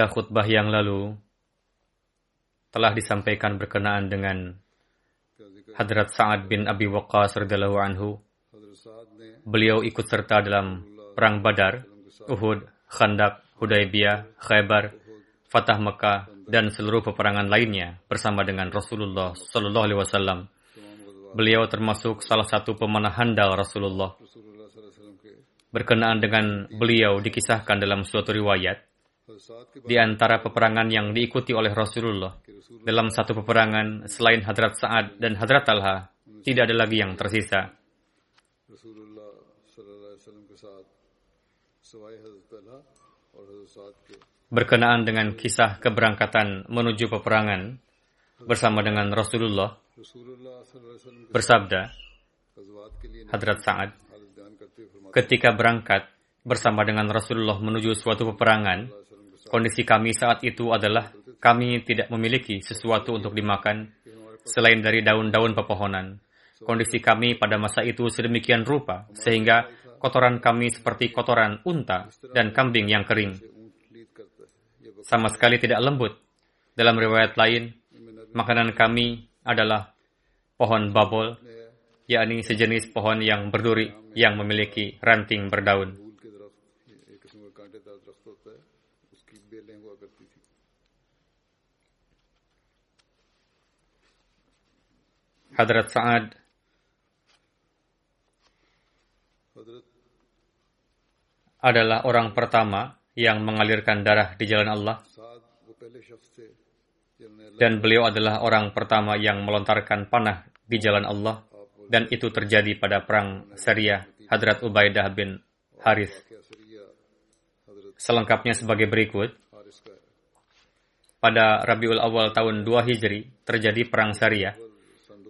Pada khutbah yang lalu telah disampaikan berkenaan dengan Hadrat Sa'ad bin Abi Waqqas radhiyallahu anhu. Beliau ikut serta dalam perang Badar, Uhud, Khandaq, Hudaybiyah, Khaybar, Fatah Mekah dan seluruh peperangan lainnya bersama dengan Rasulullah sallallahu alaihi wasallam. Beliau termasuk salah satu pemanah handal Rasulullah. Berkenaan dengan beliau dikisahkan dalam suatu riwayat di antara peperangan yang diikuti oleh Rasulullah. Dalam satu peperangan, selain Hadrat Sa'ad dan Hadrat Talha, tidak ada lagi yang tersisa. Berkenaan dengan kisah keberangkatan menuju peperangan bersama dengan Rasulullah, bersabda, Hadrat Sa'ad, ketika berangkat bersama dengan Rasulullah menuju suatu peperangan, Kondisi kami saat itu adalah kami tidak memiliki sesuatu untuk dimakan selain dari daun-daun pepohonan. Kondisi kami pada masa itu sedemikian rupa sehingga kotoran kami seperti kotoran unta dan kambing yang kering. Sama sekali tidak lembut. Dalam riwayat lain, makanan kami adalah pohon babol, yakni sejenis pohon yang berduri yang memiliki ranting berdaun. Hadrat Sa'ad adalah orang pertama yang mengalirkan darah di jalan Allah. Dan beliau adalah orang pertama yang melontarkan panah di jalan Allah. Dan itu terjadi pada perang Syariah Hadrat Ubaidah bin Haris. Selengkapnya sebagai berikut. Pada Rabiul Awal tahun 2 Hijri terjadi perang Syariah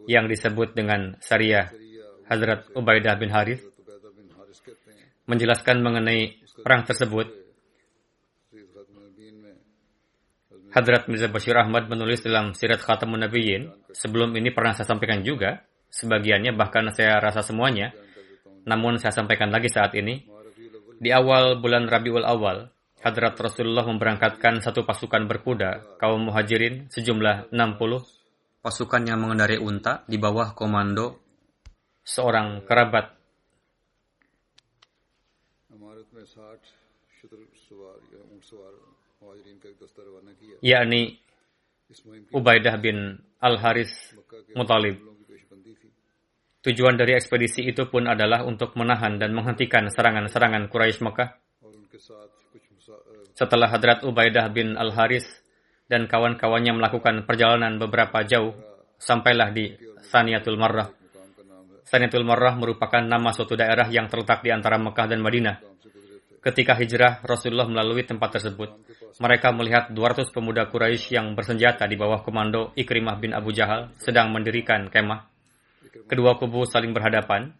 yang disebut dengan Syariah Hazrat Ubaidah bin Harith menjelaskan mengenai perang tersebut. Hadrat Mirza Bashir Ahmad menulis dalam Sirat Khatamun Nabiyyin, sebelum ini pernah saya sampaikan juga, sebagiannya bahkan saya rasa semuanya, namun saya sampaikan lagi saat ini. Di awal bulan Rabiul Awal, Hadrat Rasulullah memberangkatkan satu pasukan berkuda, kaum muhajirin sejumlah 60 pasukan yang mengendarai unta di bawah komando seorang kerabat yakni Ubaidah bin Al-Haris Mutalib. Tujuan dari ekspedisi itu pun adalah untuk menahan dan menghentikan serangan-serangan Quraisy Mekah. Setelah Hadrat Ubaidah bin Al-Haris dan kawan-kawannya melakukan perjalanan beberapa jauh, sampailah di Saniatul Marrah. Saniatul Marrah merupakan nama suatu daerah yang terletak di antara Mekah dan Madinah. Ketika hijrah, Rasulullah melalui tempat tersebut. Mereka melihat 200 pemuda Quraisy yang bersenjata di bawah komando Ikrimah bin Abu Jahal sedang mendirikan kemah. Kedua kubu saling berhadapan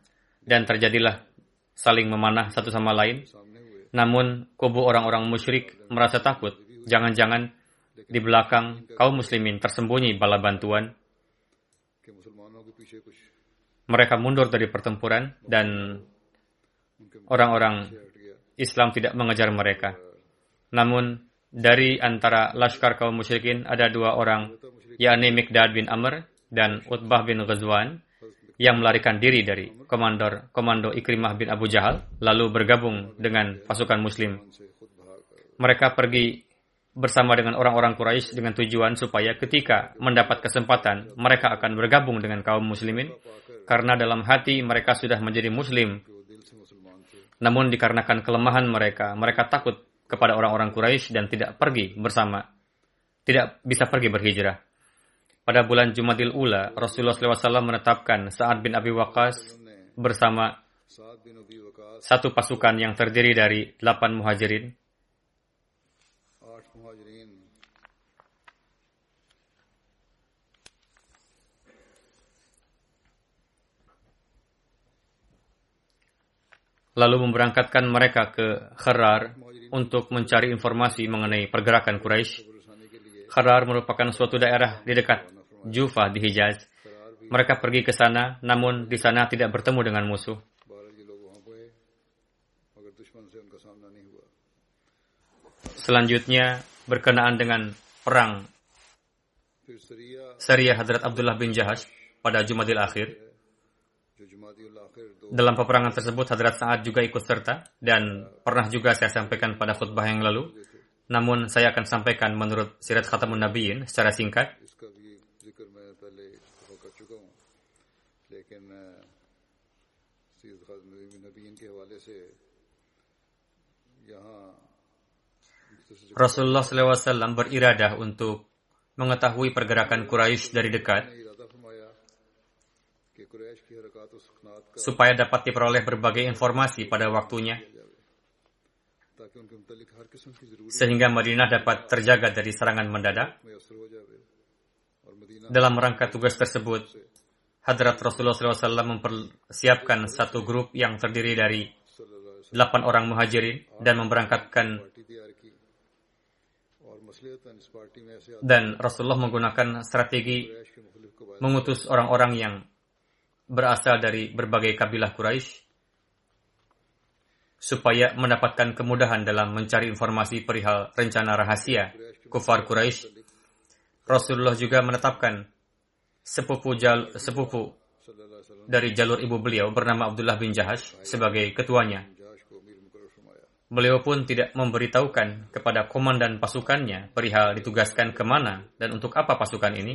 dan terjadilah saling memanah satu sama lain. Namun kubu orang-orang musyrik merasa takut. Jangan-jangan di belakang kaum muslimin tersembunyi bala bantuan. Mereka mundur dari pertempuran dan orang-orang Islam tidak mengejar mereka. Namun dari antara laskar kaum musyrikin ada dua orang, yakni Mikdad bin Amr dan Utbah bin Ghazwan yang melarikan diri dari komandor komando Ikrimah bin Abu Jahal lalu bergabung dengan pasukan muslim. Mereka pergi bersama dengan orang-orang Quraisy dengan tujuan supaya ketika mendapat kesempatan mereka akan bergabung dengan kaum muslimin. Karena dalam hati mereka sudah menjadi muslim. Namun dikarenakan kelemahan mereka mereka takut kepada orang-orang Quraisy dan tidak pergi bersama. Tidak bisa pergi berhijrah. Pada bulan Jumadil Ula Rasulullah SAW menetapkan Sa'ad bin Abi Waqas bersama satu pasukan yang terdiri dari delapan muhajirin. lalu memberangkatkan mereka ke Harar untuk mencari informasi mengenai pergerakan Quraisy. Harar merupakan suatu daerah di dekat Jufa di Hijaz. Mereka pergi ke sana, namun di sana tidak bertemu dengan musuh. Selanjutnya, berkenaan dengan perang Syariah Hadrat Abdullah bin Jahash pada Jumadil Akhir, dalam peperangan tersebut Hadrat Sa'ad juga ikut serta dan pernah juga saya sampaikan pada khutbah yang lalu. Namun saya akan sampaikan menurut Sirat Khatamun Nabiin secara singkat. Rasulullah SAW beriradah untuk mengetahui pergerakan Quraisy dari dekat supaya dapat diperoleh berbagai informasi pada waktunya sehingga Madinah dapat terjaga dari serangan mendadak. Dalam rangka tugas tersebut, Hadrat Rasulullah SAW mempersiapkan satu grup yang terdiri dari delapan orang muhajirin dan memberangkatkan dan Rasulullah menggunakan strategi mengutus orang-orang yang berasal dari berbagai kabilah Quraisy supaya mendapatkan kemudahan dalam mencari informasi perihal rencana rahasia kufar Quraisy. Rasulullah juga menetapkan sepupu jal, sepupu dari jalur ibu beliau bernama Abdullah bin Jahash sebagai ketuanya. Beliau pun tidak memberitahukan kepada komandan pasukannya perihal ditugaskan ke mana dan untuk apa pasukan ini.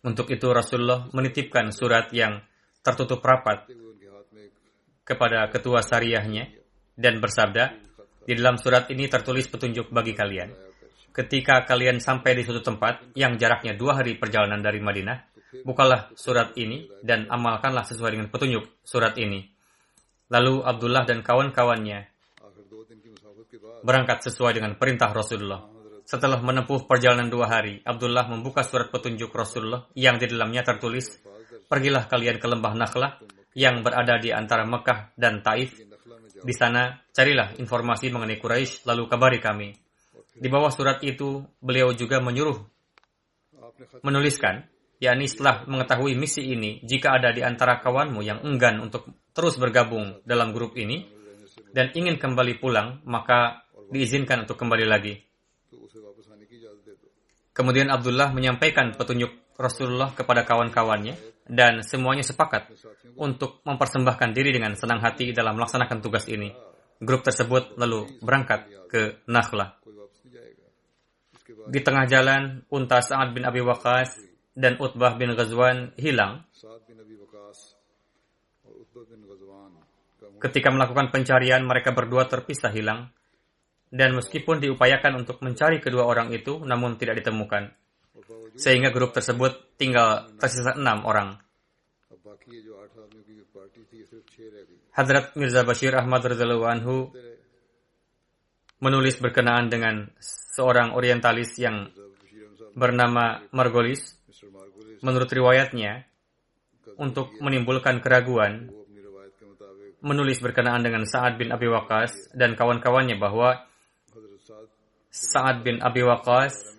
Untuk itu Rasulullah menitipkan surat yang tertutup rapat kepada ketua syariahnya dan bersabda, di dalam surat ini tertulis petunjuk bagi kalian. Ketika kalian sampai di suatu tempat yang jaraknya dua hari perjalanan dari Madinah, bukalah surat ini dan amalkanlah sesuai dengan petunjuk surat ini. Lalu Abdullah dan kawan-kawannya berangkat sesuai dengan perintah Rasulullah. Setelah menempuh perjalanan dua hari, Abdullah membuka surat petunjuk Rasulullah yang di dalamnya tertulis, Pergilah kalian ke lembah Nakhlah yang berada di antara Mekah dan Taif. Di sana, carilah informasi mengenai Quraisy lalu kabari kami. Di bawah surat itu, beliau juga menyuruh menuliskan, yakni setelah mengetahui misi ini, jika ada di antara kawanmu yang enggan untuk terus bergabung dalam grup ini dan ingin kembali pulang, maka diizinkan untuk kembali lagi. Kemudian Abdullah menyampaikan petunjuk Rasulullah kepada kawan-kawannya dan semuanya sepakat untuk mempersembahkan diri dengan senang hati dalam melaksanakan tugas ini. Grup tersebut lalu berangkat ke Nakhla. Di tengah jalan, unta Sa'ad bin Abi Waqas dan Utbah bin Ghazwan hilang. Ketika melakukan pencarian, mereka berdua terpisah hilang dan meskipun diupayakan untuk mencari kedua orang itu, namun tidak ditemukan. Sehingga grup tersebut tinggal tersisa enam orang. Hadrat Mirza Bashir Ahmad Radhiallahu Anhu menulis berkenaan dengan seorang orientalis yang bernama Margolis. Menurut riwayatnya, untuk menimbulkan keraguan, menulis berkenaan dengan Sa'ad bin Abi Waqas dan kawan-kawannya bahwa Sa'ad bin Abi Waqas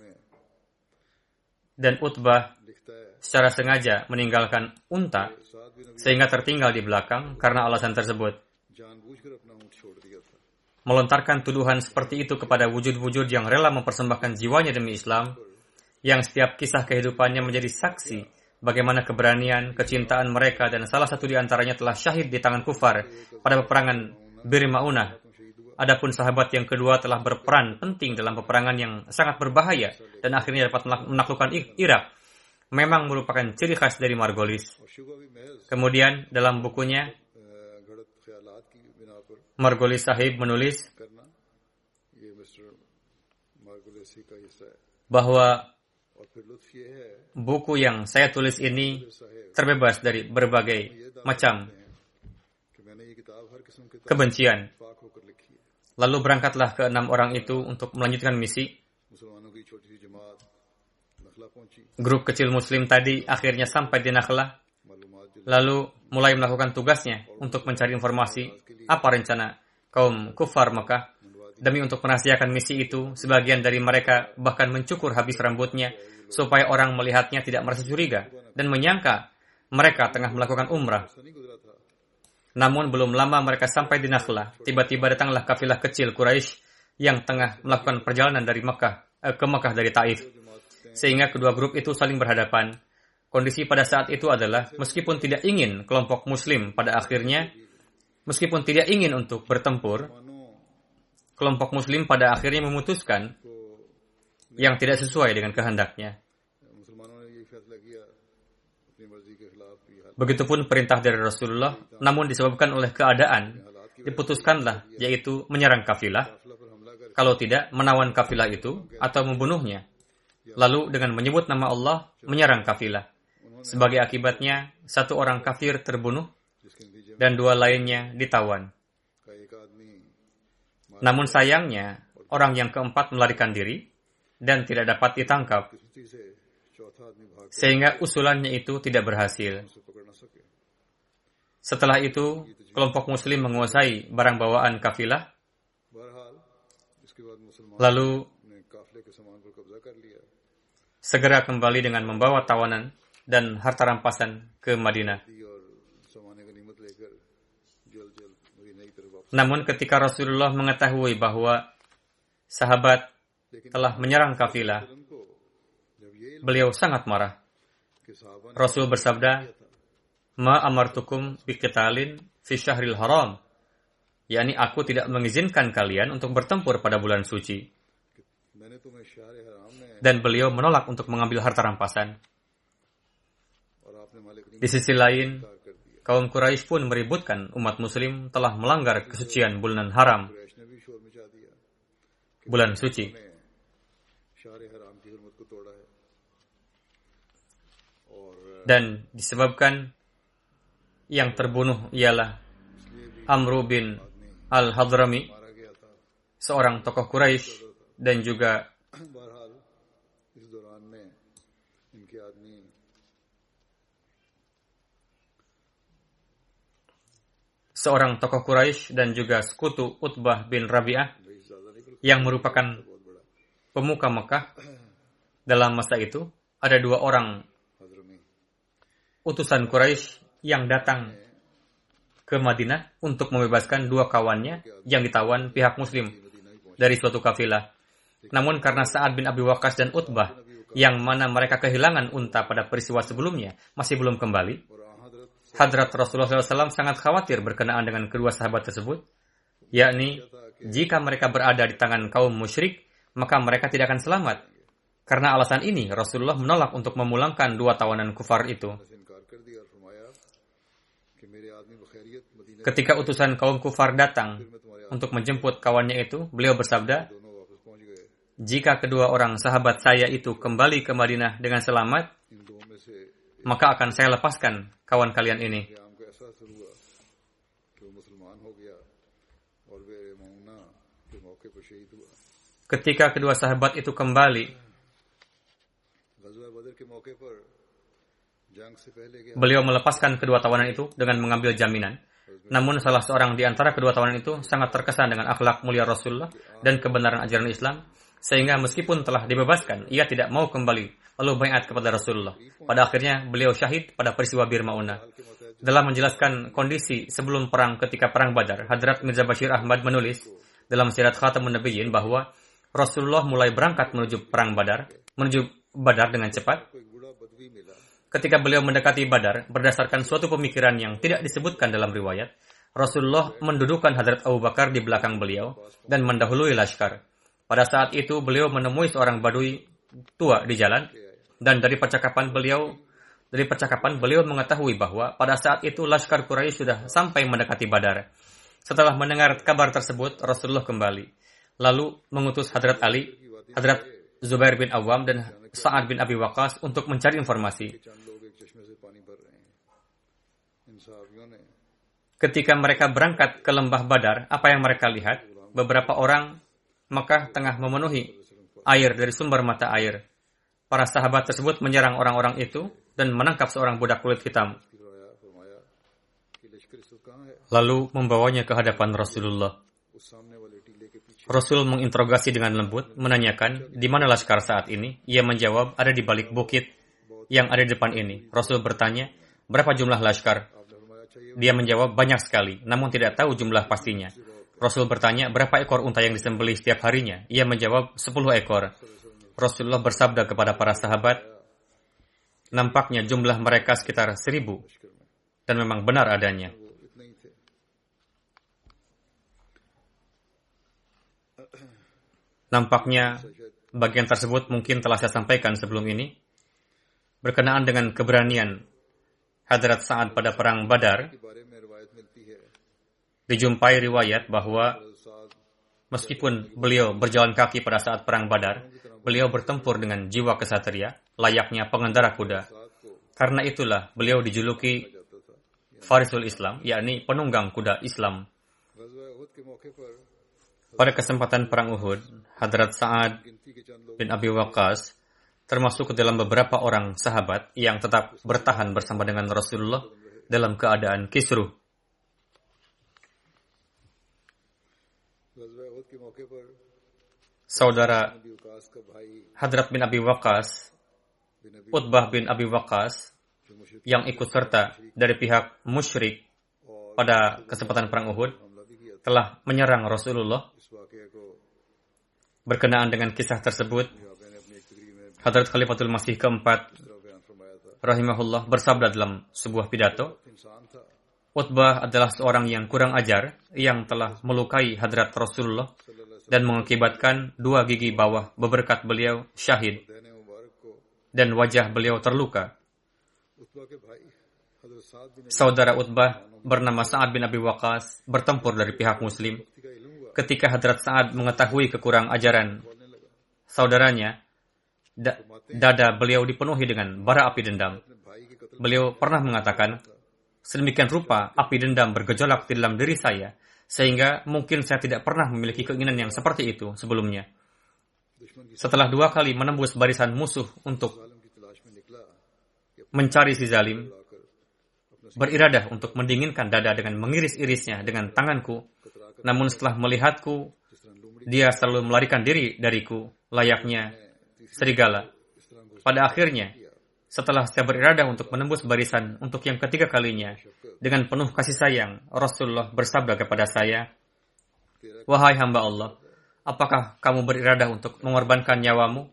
dan Utbah secara sengaja meninggalkan unta sehingga tertinggal di belakang karena alasan tersebut. Melontarkan tuduhan seperti itu kepada wujud-wujud yang rela mempersembahkan jiwanya demi Islam, yang setiap kisah kehidupannya menjadi saksi bagaimana keberanian, kecintaan mereka dan salah satu di antaranya telah syahid di tangan kufar pada peperangan Birma'unah Adapun sahabat yang kedua telah berperan penting dalam peperangan yang sangat berbahaya dan akhirnya dapat menaklukkan Irak. Memang merupakan ciri khas dari Margolis. Kemudian dalam bukunya Margolis Sahib menulis bahwa buku yang saya tulis ini terbebas dari berbagai macam kebencian. Lalu berangkatlah ke enam orang itu untuk melanjutkan misi. Grup kecil Muslim tadi akhirnya sampai di Nakhla. lalu mulai melakukan tugasnya untuk mencari informasi apa rencana kaum kufar Mekah demi untuk merahasiakan misi itu, sebagian dari mereka bahkan mencukur habis rambutnya supaya orang melihatnya tidak merasa curiga dan menyangka mereka tengah melakukan umrah. Namun belum lama mereka sampai di Nakhlah. Tiba-tiba datanglah kafilah kecil Quraisy yang tengah melakukan perjalanan dari Mekah eh, ke Mekah dari Taif. Sehingga kedua grup itu saling berhadapan. Kondisi pada saat itu adalah meskipun tidak ingin kelompok muslim pada akhirnya meskipun tidak ingin untuk bertempur, kelompok muslim pada akhirnya memutuskan yang tidak sesuai dengan kehendaknya. Begitupun perintah dari Rasulullah, namun disebabkan oleh keadaan, diputuskanlah, yaitu menyerang kafilah, kalau tidak menawan kafilah itu atau membunuhnya. Lalu dengan menyebut nama Allah, menyerang kafilah. Sebagai akibatnya, satu orang kafir terbunuh dan dua lainnya ditawan. Namun sayangnya, orang yang keempat melarikan diri dan tidak dapat ditangkap. Sehingga usulannya itu tidak berhasil. Setelah itu, kelompok muslim menguasai barang bawaan kafilah. Lalu, segera kembali dengan membawa tawanan dan harta rampasan ke Madinah. Namun ketika Rasulullah mengetahui bahwa sahabat telah menyerang kafilah, beliau sangat marah. Rasul bersabda, ma amartukum biketalin fi syahril haram. Yani aku tidak mengizinkan kalian untuk bertempur pada bulan suci. Dan beliau menolak untuk mengambil harta rampasan. Di sisi lain, kaum Quraisy pun meributkan umat muslim telah melanggar kesucian bulan haram, bulan suci. Dan disebabkan yang terbunuh ialah Amru bin Al-Hadrami, seorang tokoh Quraisy dan juga seorang tokoh Quraisy dan juga sekutu Utbah bin Rabi'ah yang merupakan pemuka Mekah. Dalam masa itu ada dua orang. Utusan Quraisy yang datang ke Madinah untuk membebaskan dua kawannya yang ditawan pihak Muslim dari suatu kafilah. Namun karena Sa'ad bin Abi Wakas dan Utbah yang mana mereka kehilangan unta pada peristiwa sebelumnya masih belum kembali, Hadrat Rasulullah SAW sangat khawatir berkenaan dengan kedua sahabat tersebut, yakni jika mereka berada di tangan kaum musyrik, maka mereka tidak akan selamat. Karena alasan ini, Rasulullah menolak untuk memulangkan dua tawanan kufar itu. Ketika utusan kaum kufar datang untuk menjemput kawannya itu, beliau bersabda, jika kedua orang sahabat saya itu kembali ke Madinah dengan selamat, maka akan saya lepaskan kawan kalian ini. Ketika kedua sahabat itu kembali, beliau melepaskan kedua tawanan itu dengan mengambil jaminan. Namun salah seorang di antara kedua tawanan itu sangat terkesan dengan akhlak mulia Rasulullah dan kebenaran ajaran Islam. Sehingga meskipun telah dibebaskan, ia tidak mau kembali lalu bayat kepada Rasulullah. Pada akhirnya beliau syahid pada peristiwa Bir Maunah. Dalam menjelaskan kondisi sebelum perang ketika perang Badar, Hadrat Mirza Bashir Ahmad menulis dalam sirat Khatamun Nabiyyin bahwa Rasulullah mulai berangkat menuju perang Badar, menuju Badar dengan cepat. Ketika beliau mendekati Badar, berdasarkan suatu pemikiran yang tidak disebutkan dalam riwayat, Rasulullah mendudukan Hadrat Abu Bakar di belakang beliau dan mendahului laskar. Pada saat itu beliau menemui seorang badui tua di jalan dan dari percakapan beliau dari percakapan beliau mengetahui bahwa pada saat itu Laskar Quraisy sudah sampai mendekati Badar. Setelah mendengar kabar tersebut, Rasulullah kembali. Lalu mengutus Hadrat Ali, Hadrat Zubair bin Awam, dan Sa'ad bin Abi Waqas untuk mencari informasi. Ketika mereka berangkat ke lembah Badar, apa yang mereka lihat? Beberapa orang Mekah tengah memenuhi air dari sumber mata air. Para sahabat tersebut menyerang orang-orang itu dan menangkap seorang budak kulit hitam. Lalu membawanya ke hadapan Rasulullah. Rasul menginterogasi dengan lembut, menanyakan, di mana laskar saat ini? Ia menjawab, ada di balik bukit yang ada di depan ini. Rasul bertanya, berapa jumlah laskar? Dia menjawab, banyak sekali, namun tidak tahu jumlah pastinya. Rasul bertanya, berapa ekor unta yang disembelih setiap harinya? Ia menjawab, sepuluh ekor. Rasulullah bersabda kepada para sahabat, nampaknya jumlah mereka sekitar seribu, dan memang benar adanya. Nampaknya bagian tersebut mungkin telah saya sampaikan sebelum ini. Berkenaan dengan keberanian Hadrat Sa'ad pada perang Badar, dijumpai riwayat bahwa meskipun beliau berjalan kaki pada saat perang Badar, beliau bertempur dengan jiwa kesatria, layaknya pengendara kuda. Karena itulah beliau dijuluki Farisul Islam, yakni penunggang kuda Islam. Pada kesempatan Perang Uhud, Hadrat Sa'ad bin Abi Waqqas termasuk ke dalam beberapa orang sahabat yang tetap bertahan bersama dengan Rasulullah dalam keadaan kisruh. Saudara Hadrat bin Abi Waqas, Utbah bin Abi Waqas, yang ikut serta dari pihak musyrik pada kesempatan perang Uhud, telah menyerang Rasulullah. Berkenaan dengan kisah tersebut, Hadrat Khalifatul Masih keempat, rahimahullah, bersabda dalam sebuah pidato, Utbah adalah seorang yang kurang ajar, yang telah melukai hadrat Rasulullah dan mengakibatkan dua gigi bawah beberkat beliau syahid dan wajah beliau terluka. Saudara Utbah bernama Sa'ad bin Abi Waqas bertempur dari pihak muslim. Ketika Hadrat Sa'ad mengetahui kekurang ajaran saudaranya, da dada beliau dipenuhi dengan bara api dendam. Beliau pernah mengatakan, sedemikian rupa api dendam bergejolak di dalam diri saya sehingga mungkin saya tidak pernah memiliki keinginan yang seperti itu sebelumnya. Setelah dua kali menembus barisan musuh untuk mencari si zalim, beriradah untuk mendinginkan dada dengan mengiris-irisnya dengan tanganku, namun setelah melihatku, dia selalu melarikan diri dariku, layaknya serigala. Pada akhirnya, setelah saya beriradah untuk menembus barisan untuk yang ketiga kalinya, dengan penuh kasih sayang, Rasulullah bersabda kepada saya, Wahai hamba Allah, apakah kamu beriradah untuk mengorbankan nyawamu?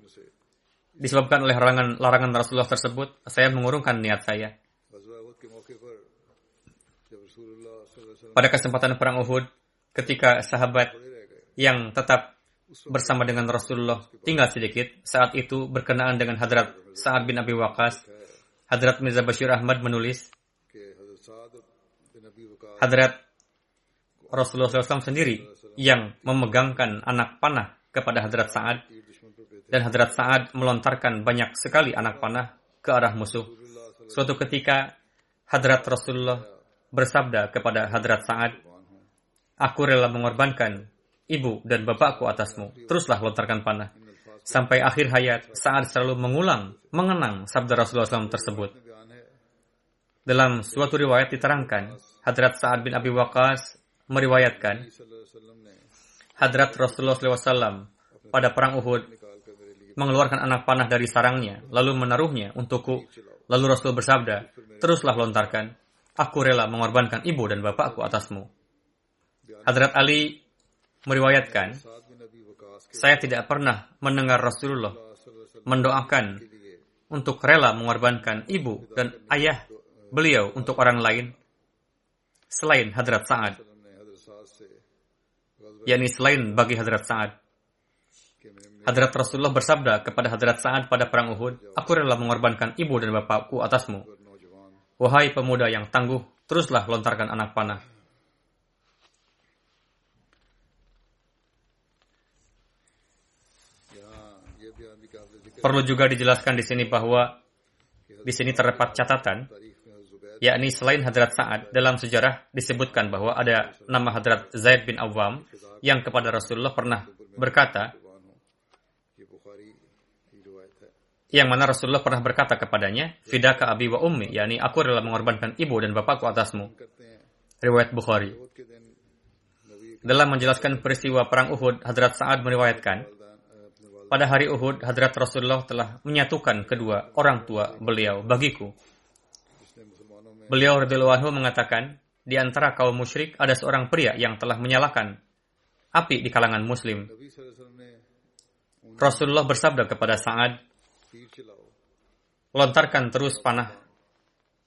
Disebabkan oleh larangan, larangan Rasulullah tersebut, saya mengurungkan niat saya. Pada kesempatan perang Uhud, ketika sahabat yang tetap bersama dengan Rasulullah tinggal sedikit. Saat itu berkenaan dengan Hadrat Sa'ad bin Abi Waqas, Hadrat Mirza Bashir Ahmad menulis, Hadrat Rasulullah SAW sendiri yang memegangkan anak panah kepada Hadrat Sa'ad dan Hadrat Sa'ad melontarkan banyak sekali anak panah ke arah musuh. Suatu ketika Hadrat Rasulullah bersabda kepada Hadrat Sa'ad, Aku rela mengorbankan ibu dan bapakku atasmu. Teruslah lontarkan panah. Sampai akhir hayat, saat selalu mengulang, mengenang sabda Rasulullah SAW tersebut. Dalam suatu riwayat diterangkan, Hadrat Sa'ad bin Abi Waqas meriwayatkan, Hadrat Rasulullah SAW pada perang Uhud mengeluarkan anak panah dari sarangnya, lalu menaruhnya untukku. Lalu Rasul bersabda, teruslah lontarkan. Aku rela mengorbankan ibu dan bapakku atasmu. Hadrat Ali meriwayatkan, saya tidak pernah mendengar Rasulullah mendoakan untuk rela mengorbankan ibu dan ayah beliau untuk orang lain selain Hadrat Sa'ad, yakni selain bagi Hadrat Sa'ad. Hadrat Rasulullah bersabda kepada Hadrat Sa'ad pada perang Uhud, Aku rela mengorbankan ibu dan bapakku atasmu. Wahai pemuda yang tangguh, teruslah lontarkan anak panah. Perlu juga dijelaskan di sini bahwa di sini terdapat catatan, yakni selain Hadrat Sa'ad, dalam sejarah disebutkan bahwa ada nama Hadrat Zaid bin Awam yang kepada Rasulullah pernah berkata, yang mana Rasulullah pernah berkata kepadanya, Fidaka abi wa ummi, yakni aku rela mengorbankan ibu dan bapakku atasmu. Riwayat Bukhari. Dalam menjelaskan peristiwa perang Uhud, Hadrat Sa'ad meriwayatkan, pada hari Uhud, Hadrat Rasulullah telah menyatukan kedua orang tua beliau bagiku. Beliau radhiyallahu mengatakan, di antara kaum musyrik ada seorang pria yang telah menyalakan api di kalangan muslim. Rasulullah bersabda kepada Sa'ad, Lontarkan terus panah.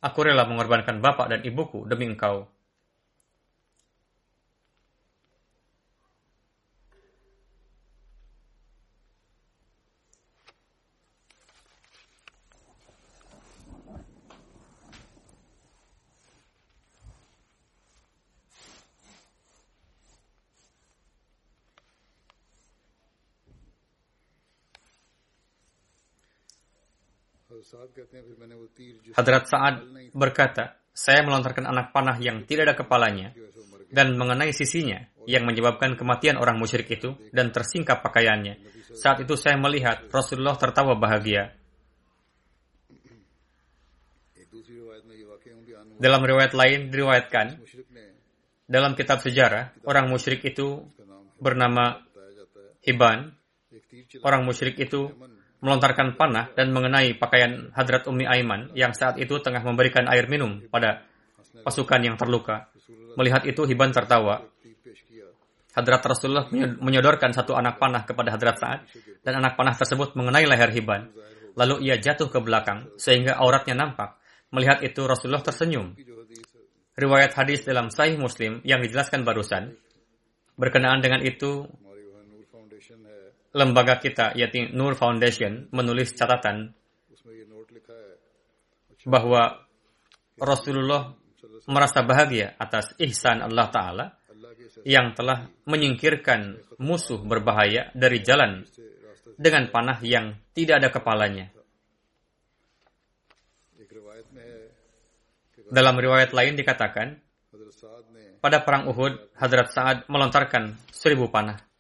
Aku rela mengorbankan bapak dan ibuku demi engkau. Hadrat Sa'ad berkata, saya melontarkan anak panah yang tidak ada kepalanya dan mengenai sisinya yang menyebabkan kematian orang musyrik itu dan tersingkap pakaiannya. Saat itu saya melihat Rasulullah tertawa bahagia. Dalam riwayat lain diriwayatkan, dalam kitab sejarah, orang musyrik itu bernama Hiban. Orang musyrik itu melontarkan panah dan mengenai pakaian Hadrat Ummi Aiman yang saat itu tengah memberikan air minum pada pasukan yang terluka. Melihat itu Hiban tertawa. Hadrat Rasulullah menyodorkan satu anak panah kepada Hadrat Sa'ad dan anak panah tersebut mengenai leher Hiban. Lalu ia jatuh ke belakang sehingga auratnya nampak. Melihat itu Rasulullah tersenyum. Riwayat hadis dalam Sahih Muslim yang dijelaskan barusan berkenaan dengan itu lembaga kita, yaitu Nur Foundation, menulis catatan bahwa Rasulullah merasa bahagia atas ihsan Allah Ta'ala yang telah menyingkirkan musuh berbahaya dari jalan dengan panah yang tidak ada kepalanya. Dalam riwayat lain dikatakan, pada perang Uhud, Hadrat Sa'ad melontarkan seribu panah.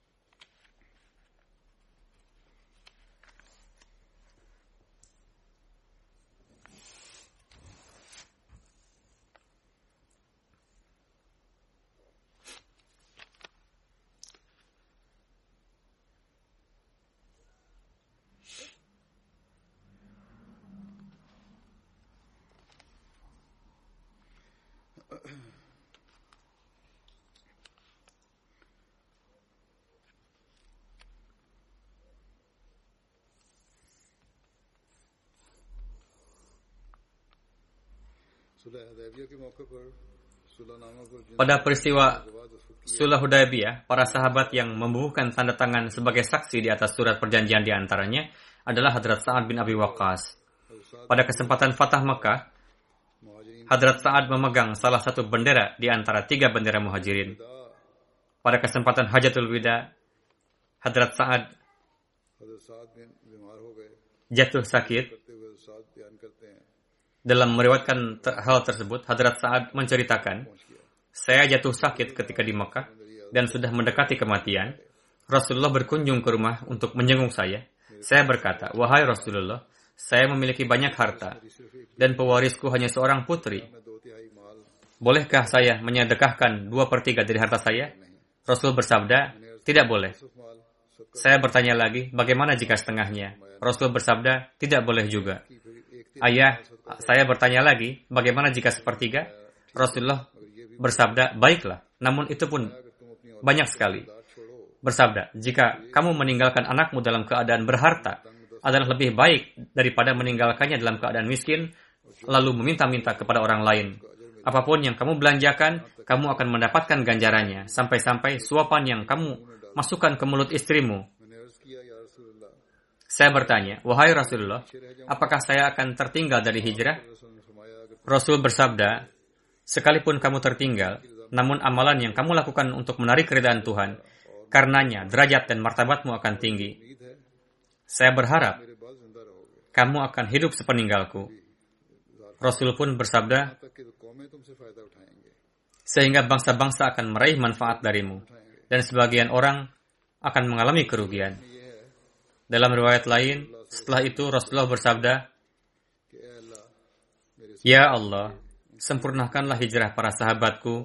Pada peristiwa Sulah Hudaybiyah, para sahabat yang membubuhkan tanda tangan sebagai saksi di atas surat perjanjian di antaranya adalah Hadrat Sa'ad bin Abi Waqqas. Pada kesempatan Fatah Mekah, Hadrat Sa'ad memegang salah satu bendera di antara tiga bendera muhajirin. Pada kesempatan Hajatul Wida, Hadrat Sa'ad jatuh sakit dalam meriwayatkan hal tersebut, Hadrat Sa'ad menceritakan, saya jatuh sakit ketika di Mekah dan sudah mendekati kematian. Rasulullah berkunjung ke rumah untuk menjenguk saya. Saya berkata, wahai Rasulullah, saya memiliki banyak harta dan pewarisku hanya seorang putri. Bolehkah saya menyedekahkan dua per tiga dari harta saya? Rasul bersabda, tidak boleh. Saya bertanya lagi, bagaimana jika setengahnya? Rasul bersabda, tidak boleh juga. Ayah, saya bertanya lagi, bagaimana jika sepertiga? Rasulullah bersabda, baiklah. Namun itu pun banyak sekali. Bersabda, jika kamu meninggalkan anakmu dalam keadaan berharta, adalah lebih baik daripada meninggalkannya dalam keadaan miskin, lalu meminta-minta kepada orang lain. Apa pun yang kamu belanjakan, kamu akan mendapatkan ganjarannya, sampai-sampai suapan yang kamu masukkan ke mulut istrimu. Saya bertanya, wahai Rasulullah, apakah saya akan tertinggal dari hijrah? Rasul bersabda, sekalipun kamu tertinggal, namun amalan yang kamu lakukan untuk menarik keridhaan Tuhan, karenanya derajat dan martabatmu akan tinggi. Saya berharap kamu akan hidup sepeninggalku. Rasul pun bersabda, sehingga bangsa-bangsa akan meraih manfaat darimu, dan sebagian orang akan mengalami kerugian. Dalam riwayat lain, setelah itu Rasulullah bersabda, Ya Allah, sempurnakanlah hijrah para sahabatku,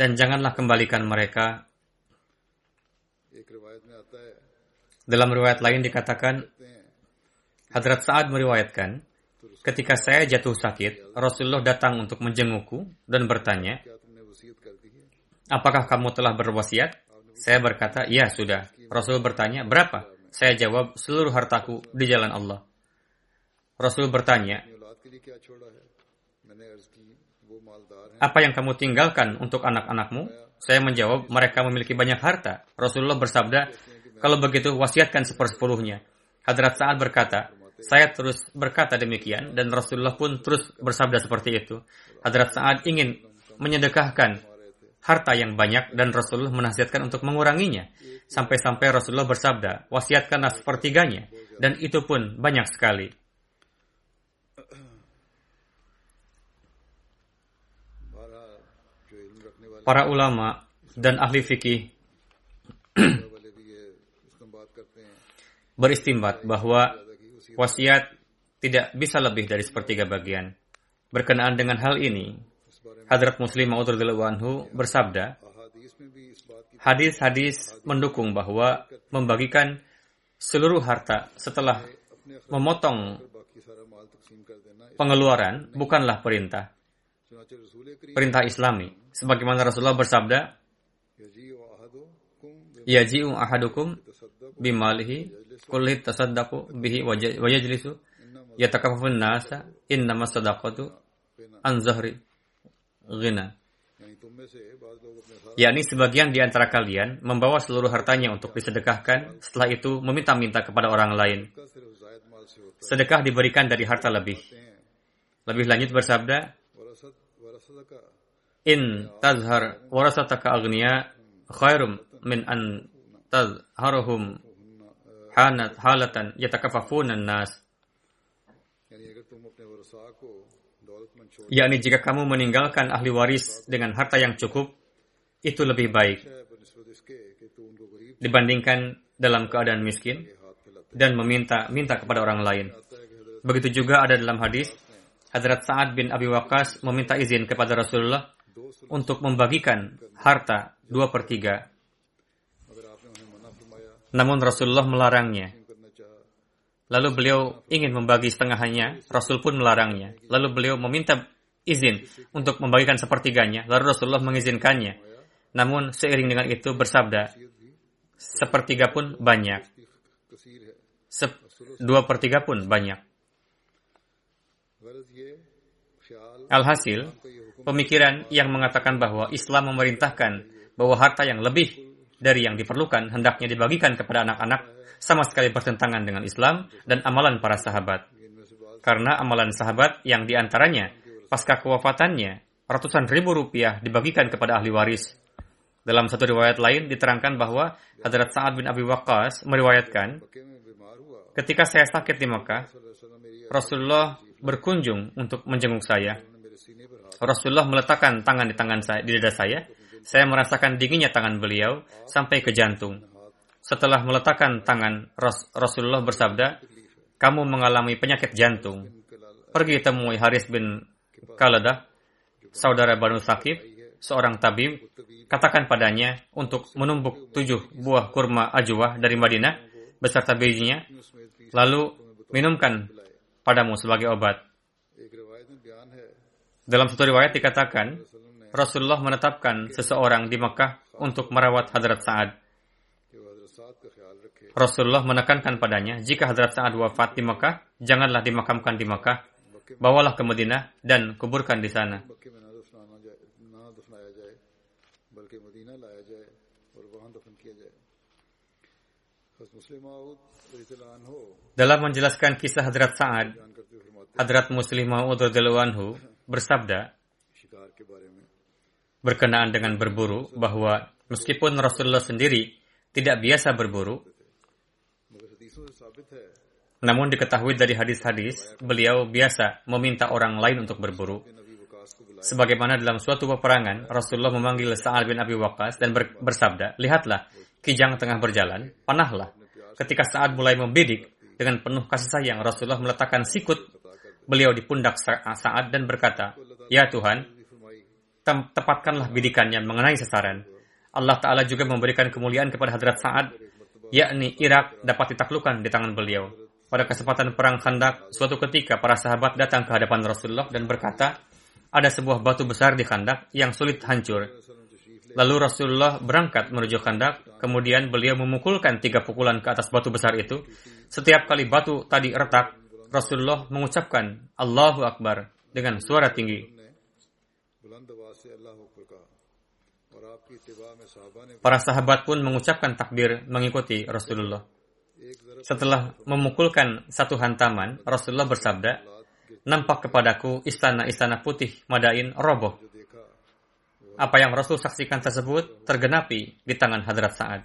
dan janganlah kembalikan mereka. Dalam riwayat lain dikatakan, Hadrat Sa'ad meriwayatkan, ketika saya jatuh sakit, Rasulullah datang untuk menjengukku dan bertanya, apakah kamu telah berwasiat? Saya berkata, ya sudah. Rasul bertanya, berapa? Saya jawab, seluruh hartaku di jalan Allah. Rasul bertanya, apa yang kamu tinggalkan untuk anak-anakmu? Saya menjawab, mereka memiliki banyak harta. Rasulullah bersabda, kalau begitu wasiatkan sepersepuluhnya. Hadrat Sa'ad berkata, saya terus berkata demikian dan Rasulullah pun terus bersabda seperti itu. Hadrat Sa'ad ingin menyedekahkan harta yang banyak dan Rasulullah menasihatkan untuk menguranginya. Sampai-sampai Rasulullah bersabda, wasiatkanlah sepertiganya. Dan itu pun banyak sekali. Para ulama dan ahli fikih beristimbat bahwa wasiat tidak bisa lebih dari sepertiga bagian. Berkenaan dengan hal ini, Hadrat Muslim Maud anhu bersabda, hadis-hadis mendukung bahwa membagikan seluruh harta setelah memotong pengeluaran bukanlah perintah. Perintah Islami. Sebagaimana Rasulullah bersabda, Yaji'u ahadukum bimalihi kulli tasaddaqu bihi wa yajlisu yatakafafun nasa innama sadaqatu an zahri ghina yakni sebagian di antara kalian membawa seluruh hartanya untuk disedekahkan, setelah itu meminta-minta kepada orang lain. Sedekah diberikan dari harta lebih. Lebih lanjut bersabda, In tazhar warasataka agniya khairum min an tazharuhum hanat halatan yatakafafuna nas. Yakni jika kamu meninggalkan ahli waris dengan harta yang cukup, itu lebih baik dibandingkan dalam keadaan miskin dan meminta minta kepada orang lain. Begitu juga ada dalam hadis, Hadrat Sa'ad bin Abi Waqqas meminta izin kepada Rasulullah untuk membagikan harta dua per tiga namun Rasulullah melarangnya. Lalu beliau ingin membagi setengahnya, Rasul pun melarangnya. Lalu beliau meminta izin untuk membagikan sepertiganya, lalu Rasulullah mengizinkannya. Namun seiring dengan itu bersabda, sepertiga pun banyak. Sep dua pertiga pun banyak. Alhasil, pemikiran yang mengatakan bahwa Islam memerintahkan bahwa harta yang lebih dari yang diperlukan hendaknya dibagikan kepada anak-anak sama sekali bertentangan dengan Islam dan amalan para sahabat. Karena amalan sahabat yang di antaranya pasca kewafatannya ratusan ribu rupiah dibagikan kepada ahli waris. Dalam satu riwayat lain diterangkan bahwa Hadrat Sa'ad bin Abi Waqqas meriwayatkan, ketika saya sakit di Mekah, Rasulullah berkunjung untuk menjenguk saya. Rasulullah meletakkan tangan di tangan saya, di dada saya, saya merasakan dinginnya tangan beliau sampai ke jantung. Setelah meletakkan tangan, Rasulullah bersabda, kamu mengalami penyakit jantung. Pergi temui Haris bin Kaladah, saudara Banu Sakif, seorang tabib, katakan padanya untuk menumbuk tujuh buah kurma ajwa dari Madinah beserta bijinya, lalu minumkan padamu sebagai obat. Dalam satu riwayat dikatakan, Rasulullah menetapkan seseorang di Mekah untuk merawat Hadrat Sa'ad. Rasulullah menekankan padanya, jika Hadrat Sa'ad wafat di Mekah, janganlah dimakamkan di Mekah, bawalah ke Madinah dan kuburkan di sana. Dalam menjelaskan kisah Hadrat Sa'ad, Hadrat Muslim Ma'ud anhu bersabda berkenaan dengan berburu bahwa meskipun Rasulullah sendiri tidak biasa berburu, namun diketahui dari hadis-hadis, beliau biasa meminta orang lain untuk berburu. Sebagaimana dalam suatu peperangan, Rasulullah memanggil Sa'ad bin Abi Waqqas dan bersabda, Lihatlah, kijang tengah berjalan, panahlah. Ketika Sa'ad mulai membidik, dengan penuh kasih sayang, Rasulullah meletakkan sikut beliau di pundak Sa'ad dan berkata, Ya Tuhan, tepatkanlah bidikannya mengenai sasaran. Allah Ta'ala juga memberikan kemuliaan kepada Hadrat Sa'ad, yakni Irak dapat ditaklukkan di tangan beliau. Pada kesempatan perang Khandak, suatu ketika para sahabat datang ke hadapan Rasulullah dan berkata, ada sebuah batu besar di Khandak yang sulit hancur. Lalu Rasulullah berangkat menuju Khandak, kemudian beliau memukulkan tiga pukulan ke atas batu besar itu. Setiap kali batu tadi retak, Rasulullah mengucapkan Allahu Akbar dengan suara tinggi. Para sahabat pun mengucapkan takbir mengikuti Rasulullah. Setelah memukulkan satu hantaman, Rasulullah bersabda, nampak kepadaku istana-istana putih Madain roboh. Apa yang Rasul saksikan tersebut tergenapi di tangan Hadrat Sa'ad.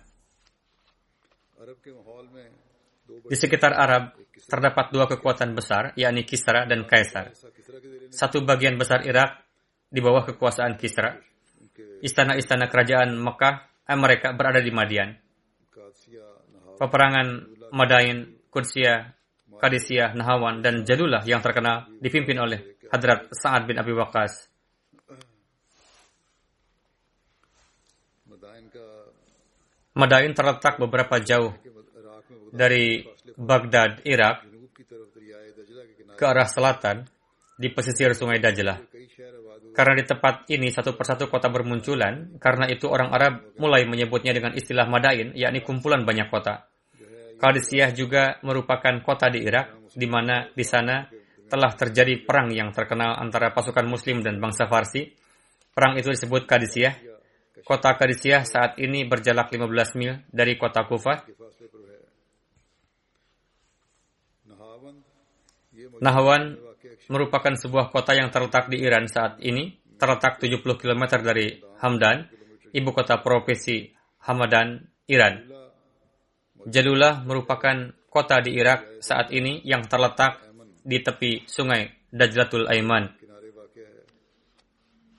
Di sekitar Arab terdapat dua kekuatan besar, yakni Kisra dan Kaisar. Satu bagian besar Irak di bawah kekuasaan Kisra. Istana-istana kerajaan Mekah, eh, mereka berada di Madian. Peperangan Madain, Qudsia, Kadisiyah, Nahawan, dan Jadulah yang terkenal dipimpin oleh Hadrat Sa'ad bin Abi Waqqas. Madain terletak beberapa jauh dari Baghdad, Irak, ke arah selatan di pesisir Sungai Dajlah. Karena di tempat ini satu persatu kota bermunculan, karena itu orang Arab mulai menyebutnya dengan istilah Madain, yakni kumpulan banyak kota. Qadisiyah juga merupakan kota di Irak, di mana di sana telah terjadi perang yang terkenal antara pasukan Muslim dan bangsa Farsi. Perang itu disebut Qadisiyah. Kota Qadisiyah saat ini berjarak 15 mil dari kota Kufah. Nahwan merupakan sebuah kota yang terletak di Iran saat ini, terletak 70 km dari Hamdan, ibu kota provinsi Hamadan, Iran. Jalula merupakan kota di Irak saat ini yang terletak di tepi sungai Dajlatul Aiman.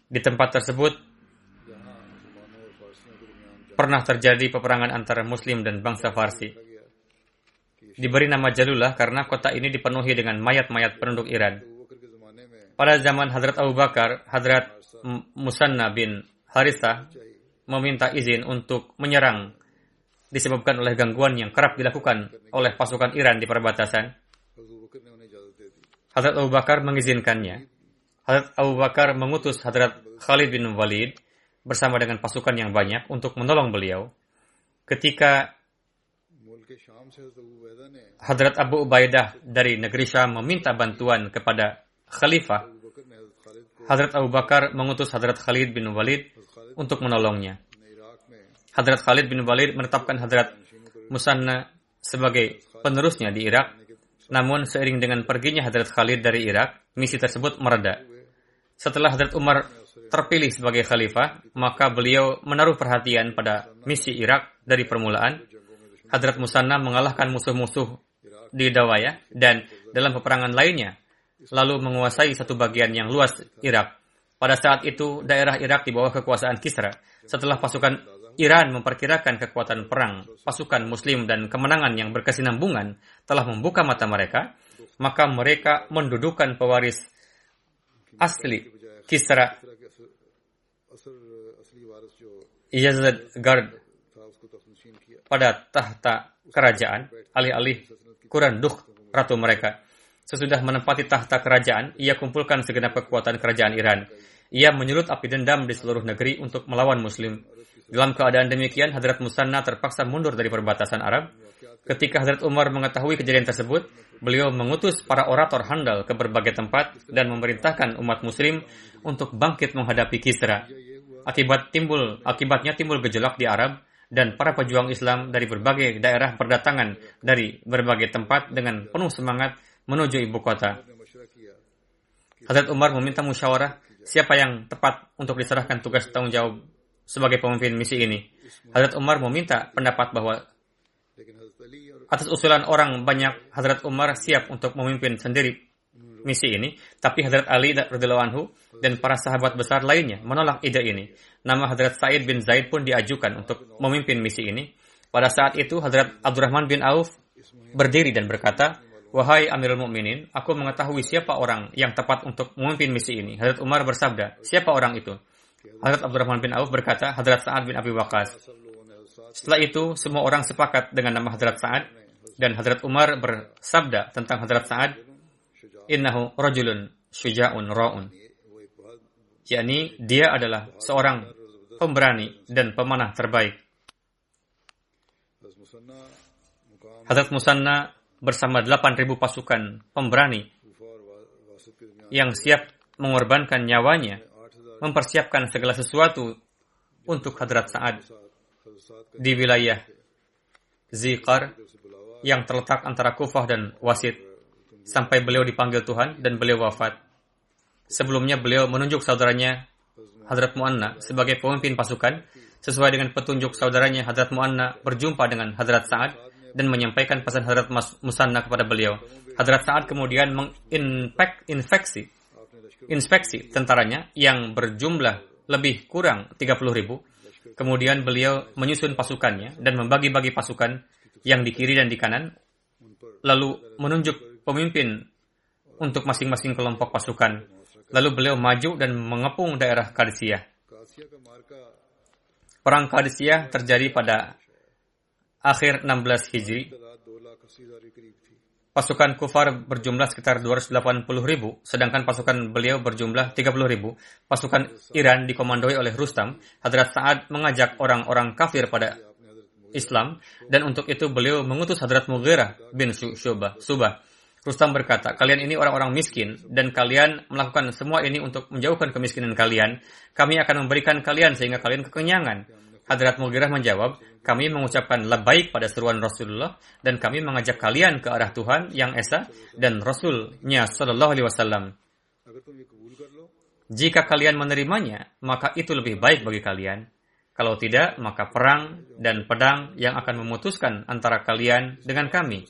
Di tempat tersebut pernah terjadi peperangan antara Muslim dan bangsa Farsi. Diberi nama Jalula karena kota ini dipenuhi dengan mayat-mayat penduduk Iran. Pada zaman Hadrat Abu Bakar, Hadrat Musanna bin Harithah meminta izin untuk menyerang disebabkan oleh gangguan yang kerap dilakukan oleh pasukan Iran di perbatasan. Hadrat Abu Bakar mengizinkannya. Hadrat Abu Bakar mengutus Hadrat Khalid bin Walid bersama dengan pasukan yang banyak untuk menolong beliau. Ketika Hadrat Abu Ubaidah dari negeri Syam meminta bantuan kepada Khalifah, Hadrat Abu Bakar mengutus Hadrat Khalid bin Walid untuk menolongnya. Hadrat Khalid bin Walid menetapkan Hadrat Musanna sebagai penerusnya di Irak. Namun seiring dengan perginya Hadrat Khalid dari Irak, misi tersebut mereda. Setelah Hadrat Umar terpilih sebagai khalifah, maka beliau menaruh perhatian pada misi Irak dari permulaan. Hadrat Musanna mengalahkan musuh-musuh di Dawaya dan dalam peperangan lainnya, lalu menguasai satu bagian yang luas Irak. Pada saat itu, daerah Irak di bawah kekuasaan Kisra. Setelah pasukan Iran memperkirakan kekuatan perang, pasukan Muslim dan kemenangan yang berkesinambungan telah membuka mata mereka, maka mereka mendudukan pewaris asli Kisra Yazid Gard pada tahta kerajaan alih-alih Quran Duh ratu mereka. Sesudah menempati tahta kerajaan, ia kumpulkan segenap kekuatan kerajaan Iran. Ia menyulut api dendam di seluruh negeri untuk melawan Muslim. Dalam keadaan demikian, Hadrat Musanna terpaksa mundur dari perbatasan Arab. Ketika Hadrat Umar mengetahui kejadian tersebut, beliau mengutus para orator handal ke berbagai tempat dan memerintahkan umat Muslim untuk bangkit menghadapi Kisra. Akibat timbul, akibatnya timbul gejolak di Arab dan para pejuang Islam dari berbagai daerah berdatangan dari berbagai tempat dengan penuh semangat menuju ibu kota. Hazrat Umar meminta musyawarah siapa yang tepat untuk diserahkan tugas tanggung jawab sebagai pemimpin misi ini. Hazrat Umar meminta pendapat bahwa atas usulan orang banyak, Hazrat Umar siap untuk memimpin sendiri misi ini, tapi Hadrat Ali radhiyallahu anhu dan para sahabat besar lainnya menolak ide ini. Nama Hadrat Said bin Zaid pun diajukan untuk memimpin misi ini. Pada saat itu Hadrat Abdurrahman bin Auf berdiri dan berkata, Wahai Amirul Mukminin, aku mengetahui siapa orang yang tepat untuk memimpin misi ini. Hadrat Umar bersabda, siapa orang itu? Hadrat Abdurrahman bin Auf berkata, Hadrat Sa'ad bin Abi Waqas. Setelah itu, semua orang sepakat dengan nama Hadrat Sa'ad dan Hadrat Umar bersabda tentang Hadrat Sa'ad, innahu rajulun syuja'un ra'un. yakni dia adalah seorang pemberani dan pemanah terbaik. Hadrat Musanna bersama 8.000 pasukan pemberani yang siap mengorbankan nyawanya, mempersiapkan segala sesuatu untuk Hadrat Sa'ad di wilayah Zikar yang terletak antara Kufah dan Wasit. Iya. sampai beliau dipanggil Tuhan dan beliau wafat. Sebelumnya beliau menunjuk saudaranya Hadrat Mu'anna sebagai pemimpin pasukan sesuai dengan petunjuk saudaranya Hadrat Mu'anna berjumpa dengan Hadrat Sa'ad dan menyampaikan pesan Hadrat Musanna kepada beliau. Hadrat Sa'ad kemudian menginfeksi inspeksi tentaranya yang berjumlah lebih kurang 30 ribu. Kemudian beliau menyusun pasukannya dan membagi-bagi pasukan yang di kiri dan di kanan, lalu menunjuk pemimpin untuk masing-masing kelompok pasukan. Lalu beliau maju dan mengepung daerah Kadisiyah. Perang Kadisiyah terjadi pada akhir 16 Hijri. Pasukan kufar berjumlah sekitar 280 ribu, sedangkan pasukan beliau berjumlah 30 ribu. Pasukan Iran dikomandoi oleh Rustam. Hadrat Sa'ad mengajak orang-orang kafir pada Islam, dan untuk itu beliau mengutus Hadrat Mughirah bin Subah. Rustam berkata, kalian ini orang-orang miskin dan kalian melakukan semua ini untuk menjauhkan kemiskinan kalian. Kami akan memberikan kalian sehingga kalian kekenyangan. Hadrat Mughirah menjawab, kami mengucapkan lebaik pada seruan Rasulullah dan kami mengajak kalian ke arah Tuhan yang Esa dan Rasulnya Shallallahu Alaihi Wasallam. Jika kalian menerimanya, maka itu lebih baik bagi kalian. Kalau tidak, maka perang dan pedang yang akan memutuskan antara kalian dengan kami.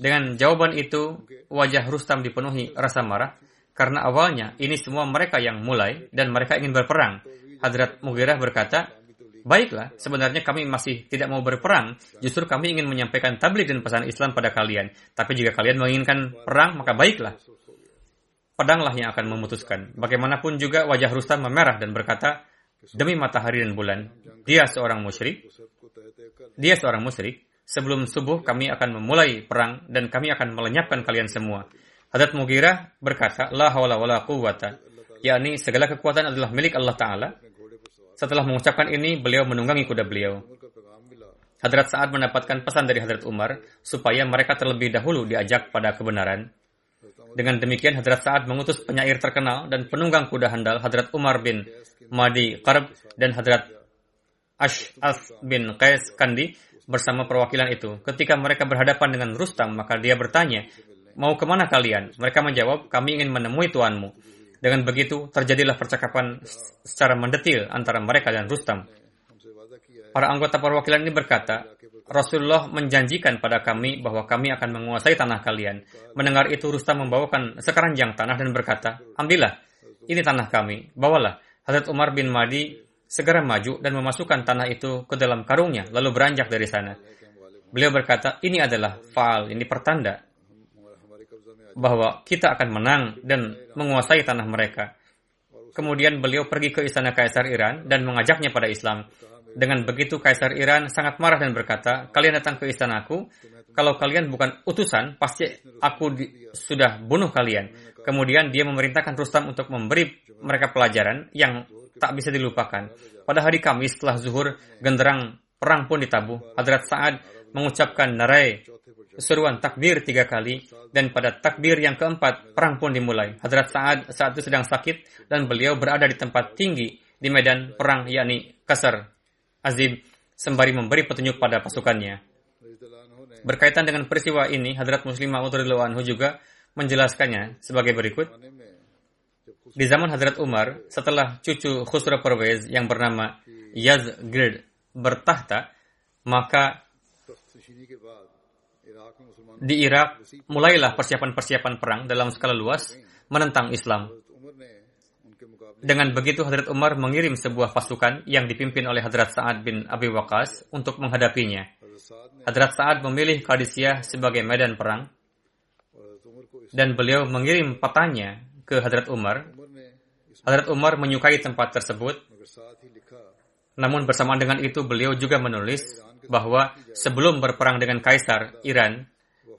Dengan jawaban itu, wajah Rustam dipenuhi rasa marah karena awalnya ini semua mereka yang mulai dan mereka ingin berperang. Hadrat Mughirah berkata, Baiklah, sebenarnya kami masih tidak mau berperang. Justru kami ingin menyampaikan tablik dan pesan Islam pada kalian. Tapi jika kalian menginginkan perang, maka baiklah. Pedanglah yang akan memutuskan. Bagaimanapun juga wajah Rustam memerah dan berkata, Demi matahari dan bulan, dia seorang musyrik. Dia seorang musyrik sebelum subuh kami akan memulai perang dan kami akan melenyapkan kalian semua. Hadrat Mugirah berkata, La hawla wa la quwata, yakni segala kekuatan adalah milik Allah Ta'ala. Setelah mengucapkan ini, beliau menunggangi kuda beliau. Hadrat saat mendapatkan pesan dari Hadrat Umar supaya mereka terlebih dahulu diajak pada kebenaran. Dengan demikian, Hadrat saat mengutus penyair terkenal dan penunggang kuda handal Hadrat Umar bin Madi Qarb dan Hadrat Ash'af bin Qais Kandi bersama perwakilan itu. Ketika mereka berhadapan dengan Rustam, maka dia bertanya, mau ke mana kalian? Mereka menjawab, kami ingin menemui tuanmu. Dengan begitu, terjadilah percakapan secara mendetil antara mereka dan Rustam. Para anggota perwakilan ini berkata, Rasulullah menjanjikan pada kami bahwa kami akan menguasai tanah kalian. Mendengar itu, Rustam membawakan sekeranjang tanah dan berkata, Ambillah, ini tanah kami, bawalah. Hazrat Umar bin Madi segera maju dan memasukkan tanah itu ke dalam karungnya, lalu beranjak dari sana. Beliau berkata, ini adalah faal, ini pertanda bahwa kita akan menang dan menguasai tanah mereka. Kemudian beliau pergi ke istana Kaisar Iran dan mengajaknya pada Islam. Dengan begitu Kaisar Iran sangat marah dan berkata, kalian datang ke istanaku, kalau kalian bukan utusan, pasti aku di, sudah bunuh kalian. Kemudian dia memerintahkan Rustam untuk memberi mereka pelajaran yang tak bisa dilupakan. Pada hari Kamis setelah zuhur, genderang perang pun ditabuh. Hadrat Sa'ad mengucapkan narai seruan takbir tiga kali dan pada takbir yang keempat perang pun dimulai. Hadrat Sa'ad saat itu sedang sakit dan beliau berada di tempat tinggi di medan perang yakni Kasar Azib sembari memberi petunjuk pada pasukannya. Berkaitan dengan peristiwa ini, Hadrat Muslim Ma'ud anhu juga menjelaskannya sebagai berikut. Di zaman Hadrat Umar, setelah cucu Khusra Pervez yang bernama Yazgird bertahta, maka di Irak mulailah persiapan-persiapan perang dalam skala luas menentang Islam. Dengan begitu Hadrat Umar mengirim sebuah pasukan yang dipimpin oleh Hadrat Sa'ad bin Abi Waqas untuk menghadapinya. Hadrat Sa'ad memilih Qadisiyah sebagai medan perang dan beliau mengirim patahnya ke Hadrat Umar. Hadrat Umar menyukai tempat tersebut. Namun bersamaan dengan itu beliau juga menulis bahwa sebelum berperang dengan Kaisar Iran,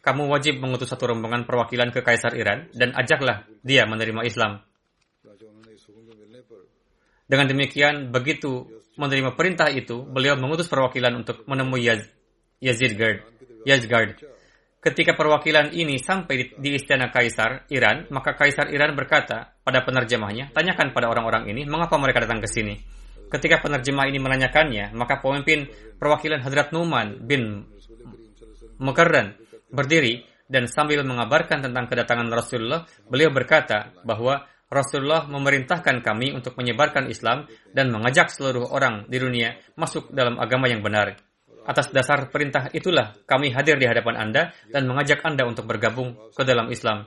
kamu wajib mengutus satu rombongan perwakilan ke Kaisar Iran dan ajaklah dia menerima Islam. Dengan demikian, begitu menerima perintah itu, beliau mengutus perwakilan untuk menemui Yaz, Yazid Gard. Yazgard. Ketika perwakilan ini sampai di, istana Kaisar Iran, maka Kaisar Iran berkata pada penerjemahnya, tanyakan pada orang-orang ini mengapa mereka datang ke sini. Ketika penerjemah ini menanyakannya, maka pemimpin perwakilan Hadrat Numan bin Mekarran berdiri dan sambil mengabarkan tentang kedatangan Rasulullah, beliau berkata bahwa Rasulullah memerintahkan kami untuk menyebarkan Islam dan mengajak seluruh orang di dunia masuk dalam agama yang benar. Atas dasar perintah itulah kami hadir di hadapan Anda dan mengajak Anda untuk bergabung ke dalam Islam.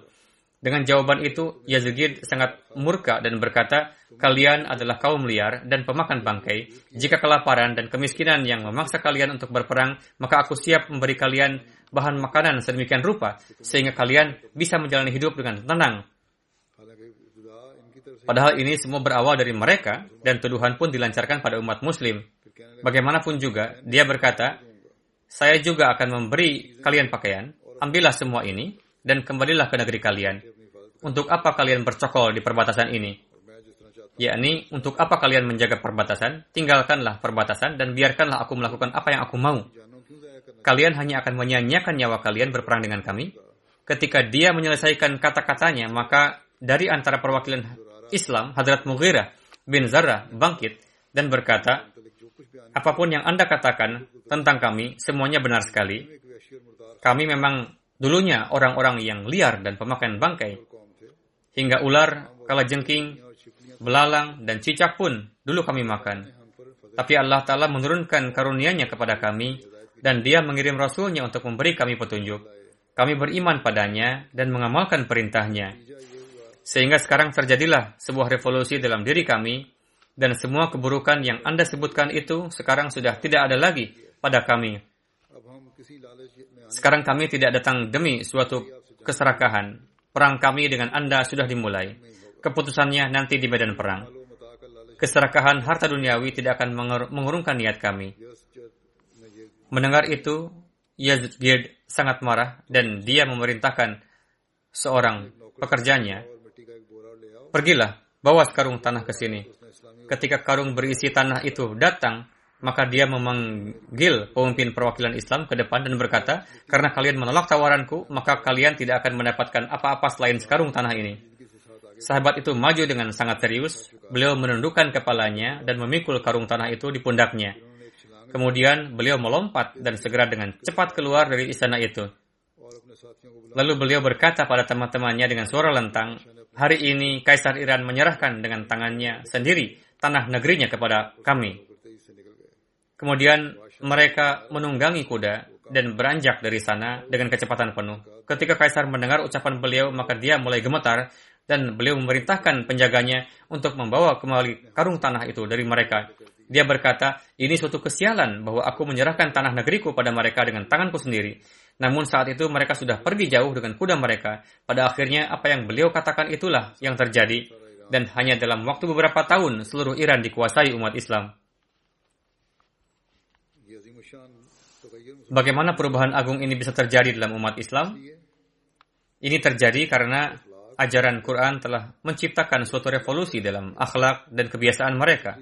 Dengan jawaban itu, Yazid sangat murka dan berkata, kalian adalah kaum liar dan pemakan bangkai. Jika kelaparan dan kemiskinan yang memaksa kalian untuk berperang, maka aku siap memberi kalian bahan makanan sedemikian rupa, sehingga kalian bisa menjalani hidup dengan tenang Padahal ini semua berawal dari mereka dan tuduhan pun dilancarkan pada umat muslim. Bagaimanapun juga, dia berkata, saya juga akan memberi kalian pakaian, ambillah semua ini, dan kembalilah ke negeri kalian. Untuk apa kalian bercokol di perbatasan ini? Yakni, untuk apa kalian menjaga perbatasan? Tinggalkanlah perbatasan dan biarkanlah aku melakukan apa yang aku mau. Kalian hanya akan menyanyiakan nyawa kalian berperang dengan kami. Ketika dia menyelesaikan kata-katanya, maka dari antara perwakilan Islam, Hadrat Mughirah bin Zarrah bangkit dan berkata, apa pun yang Anda katakan tentang kami, semuanya benar sekali. Kami memang dulunya orang-orang yang liar dan pemakan bangkai. Hingga ular, kalajengking, belalang, dan cicak pun dulu kami makan. Tapi Allah Ta'ala menurunkan karunia-Nya kepada kami, dan dia mengirim Rasulnya untuk memberi kami petunjuk. Kami beriman padanya dan mengamalkan perintahnya. Sehingga sekarang terjadilah sebuah revolusi dalam diri kami, dan semua keburukan yang Anda sebutkan itu sekarang sudah tidak ada lagi pada kami. Sekarang kami tidak datang demi suatu keserakahan. Perang kami dengan Anda sudah dimulai. Keputusannya nanti di medan perang. Keserakahan harta duniawi tidak akan mengurungkan niat kami. Mendengar itu, Yazid sangat marah dan dia memerintahkan seorang pekerjanya Pergilah, bawa sekarung tanah ke sini. Ketika karung berisi tanah itu datang, maka dia memanggil pemimpin perwakilan Islam ke depan dan berkata, karena kalian menolak tawaranku, maka kalian tidak akan mendapatkan apa-apa selain sekarung tanah ini. Sahabat itu maju dengan sangat serius, beliau menundukkan kepalanya dan memikul karung tanah itu di pundaknya. Kemudian beliau melompat dan segera dengan cepat keluar dari istana itu. Lalu beliau berkata pada teman-temannya dengan suara lantang, Hari ini Kaisar Iran menyerahkan dengan tangannya sendiri tanah negerinya kepada kami. Kemudian mereka menunggangi kuda dan beranjak dari sana dengan kecepatan penuh. Ketika Kaisar mendengar ucapan beliau, maka dia mulai gemetar dan beliau memerintahkan penjaganya untuk membawa kembali karung tanah itu dari mereka. Dia berkata, ini suatu kesialan bahwa aku menyerahkan tanah negeriku pada mereka dengan tanganku sendiri. Namun saat itu mereka sudah pergi jauh dengan kuda mereka. Pada akhirnya apa yang beliau katakan itulah yang terjadi. Dan hanya dalam waktu beberapa tahun seluruh Iran dikuasai umat Islam. Bagaimana perubahan agung ini bisa terjadi dalam umat Islam? Ini terjadi karena ajaran Quran telah menciptakan suatu revolusi dalam akhlak dan kebiasaan mereka.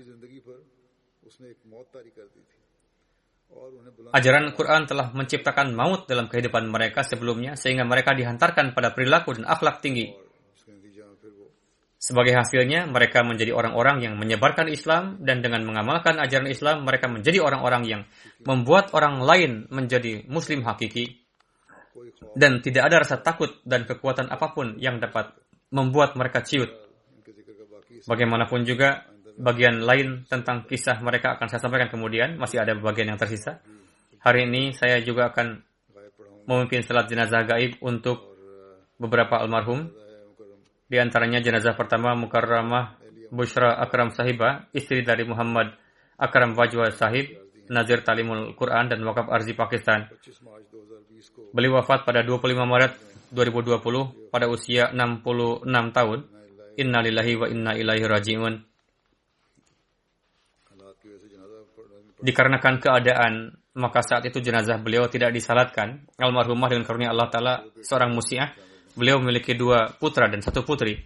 Ajaran Quran telah menciptakan maut dalam kehidupan mereka sebelumnya sehingga mereka dihantarkan pada perilaku dan akhlak tinggi. Sebagai hasilnya, mereka menjadi orang-orang yang menyebarkan Islam dan dengan mengamalkan ajaran Islam, mereka menjadi orang-orang yang membuat orang lain menjadi muslim hakiki dan tidak ada rasa takut dan kekuatan apa pun yang dapat membuat mereka ciut. Bagaimanapun juga, bagian lain tentang kisah mereka akan saya sampaikan kemudian, masih ada bagian yang tersisa. Hari ini saya juga akan memimpin salat jenazah gaib untuk beberapa almarhum. Di antaranya jenazah pertama Mukarramah Bushra Akram Sahibah, istri dari Muhammad Akram Wajwa Sahib, Nazir Talimul Quran dan Wakaf Arzi Pakistan. Beliau wafat pada 25 Maret 2020 pada usia 66 tahun. Innalillahi wa inna ilaihi raji'un. Dikarenakan keadaan maka saat itu jenazah beliau tidak disalatkan. Almarhumah dengan karunia Allah Ta'ala seorang musiah. Beliau memiliki dua putra dan satu putri.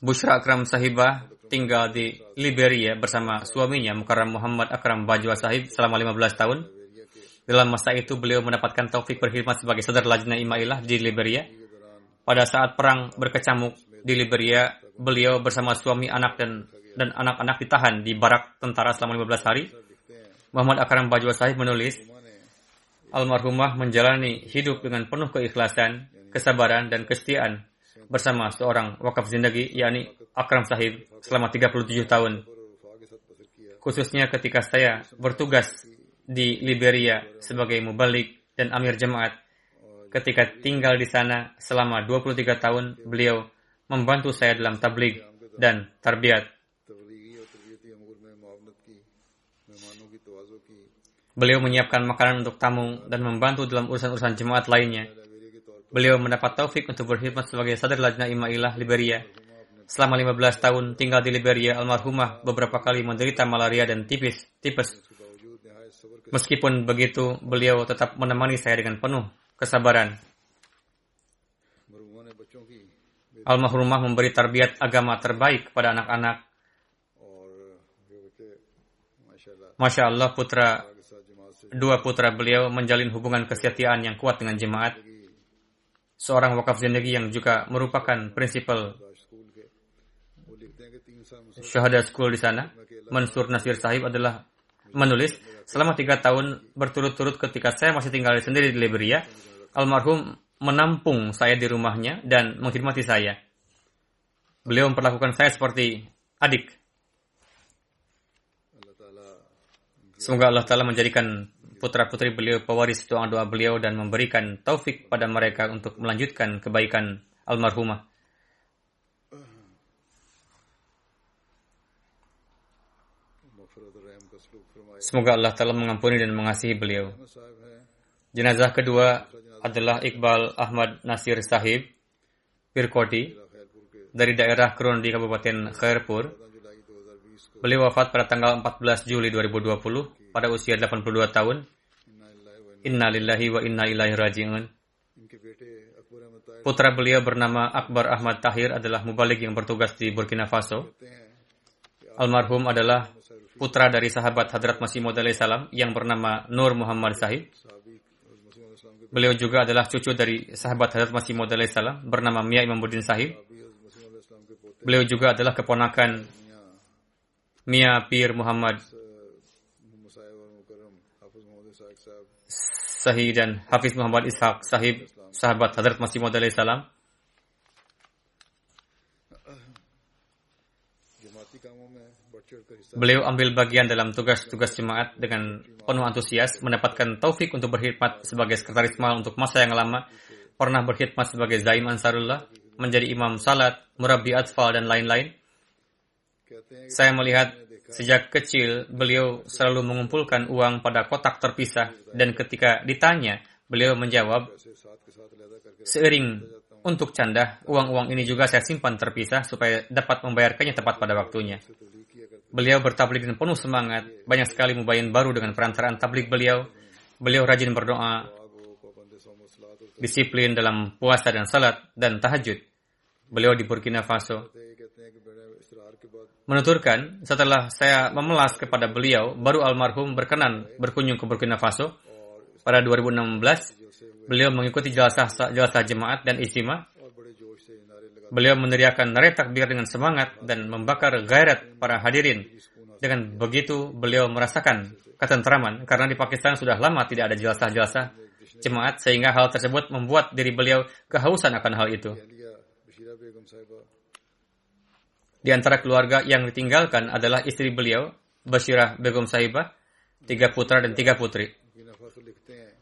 Bushra Akram Sahibah tinggal di Liberia bersama suaminya Mukarram Muhammad Akram Bajwa Sahib selama 15 tahun. Dalam masa itu beliau mendapatkan taufik berkhidmat sebagai sadar lajna imailah di Liberia. Pada saat perang berkecamuk di Liberia, beliau bersama suami anak dan dan anak-anak ditahan di barak tentara selama 15 hari Muhammad Akram Bajwa Sahib menulis, almarhumah menjalani hidup dengan penuh keikhlasan, kesabaran, dan kesetiaan bersama seorang wakaf zindagi, yakni Akram Sahib, selama 37 tahun. Khususnya ketika saya bertugas di Liberia sebagai mubalik dan amir jemaat. Ketika tinggal di sana selama 23 tahun, beliau membantu saya dalam tabligh dan tarbiyat Beliau menyiapkan makanan untuk tamu dan membantu dalam urusan-urusan jemaat lainnya. Beliau mendapat taufik untuk berkhidmat sebagai sadar lajna imailah Liberia. Selama 15 tahun tinggal di Liberia, almarhumah beberapa kali menderita malaria dan tipis, tipes. Meskipun begitu, beliau tetap menemani saya dengan penuh kesabaran. Almarhumah memberi tarbiyat agama terbaik kepada anak-anak. Masya Allah putra dua putra beliau menjalin hubungan kesetiaan yang kuat dengan jemaat. Seorang wakaf zindagi yang juga merupakan prinsipal syahada school di sana, Mansur Nasir Sahib adalah menulis, selama tiga tahun berturut-turut ketika saya masih tinggal sendiri di Liberia, almarhum menampung saya di rumahnya dan menghormati saya. Beliau memperlakukan saya seperti adik. Semoga Allah Ta'ala menjadikan putra-putri beliau pewaris doa-doa beliau dan memberikan taufik pada mereka untuk melanjutkan kebaikan almarhumah. Semoga Allah telah mengampuni dan mengasihi beliau. Jenazah kedua adalah Iqbal Ahmad Nasir Sahib, Pirkoti, dari daerah Krun di Kabupaten Khairpur. Beliau wafat pada tanggal 14 Juli 2020 pada usia 82 tahun. Inna lillahi wa inna ilaihi raji'un. Putra beliau bernama Akbar Ahmad Tahir adalah mubalik yang bertugas di Burkina Faso. Almarhum adalah putra dari sahabat Hadrat Masih Maud salam yang bernama Nur Muhammad Sahib. Beliau juga adalah cucu dari sahabat Hadrat Masih Maud salam bernama Mia Imamuddin Sahib. Beliau juga adalah keponakan Mia Pir Muhammad Sahih dan Hafiz Muhammad Ishaq Sahib sahabat Hadrat Masih Maud salam. Beliau ambil bagian dalam tugas-tugas jemaat dengan penuh antusias, mendapatkan taufik untuk berkhidmat sebagai sekretaris mal untuk masa yang lama, pernah berkhidmat sebagai Zaim Ansarullah, menjadi imam salat, murabi atfal, dan lain-lain. Saya melihat Sejak kecil, beliau selalu mengumpulkan uang pada kotak terpisah dan ketika ditanya Beliau menjawab, seiring untuk canda, uang-uang ini juga saya simpan terpisah supaya dapat membayarkannya tepat pada waktunya. Beliau bertablik dengan penuh semangat, banyak sekali mubayin baru dengan perantaraan tablik beliau. Beliau rajin berdoa, disiplin dalam puasa dan salat dan tahajud. Beliau di Burkina Faso. Menuturkan, setelah saya memelas kepada beliau, baru almarhum berkenan berkunjung ke Burkina Faso pada 2016, beliau mengikuti jelasah, jelasah jemaat dan istimewa. Beliau meneriakan nari takbir dengan semangat dan membakar gairat para hadirin. Dengan begitu, beliau merasakan ketentraman karena di Pakistan sudah lama tidak ada jelasah-jelasah jemaat sehingga hal tersebut membuat diri beliau kehausan akan hal itu. Di antara keluarga yang ditinggalkan adalah istri beliau, Bashirah Begum Sahibah, tiga putra dan tiga putri.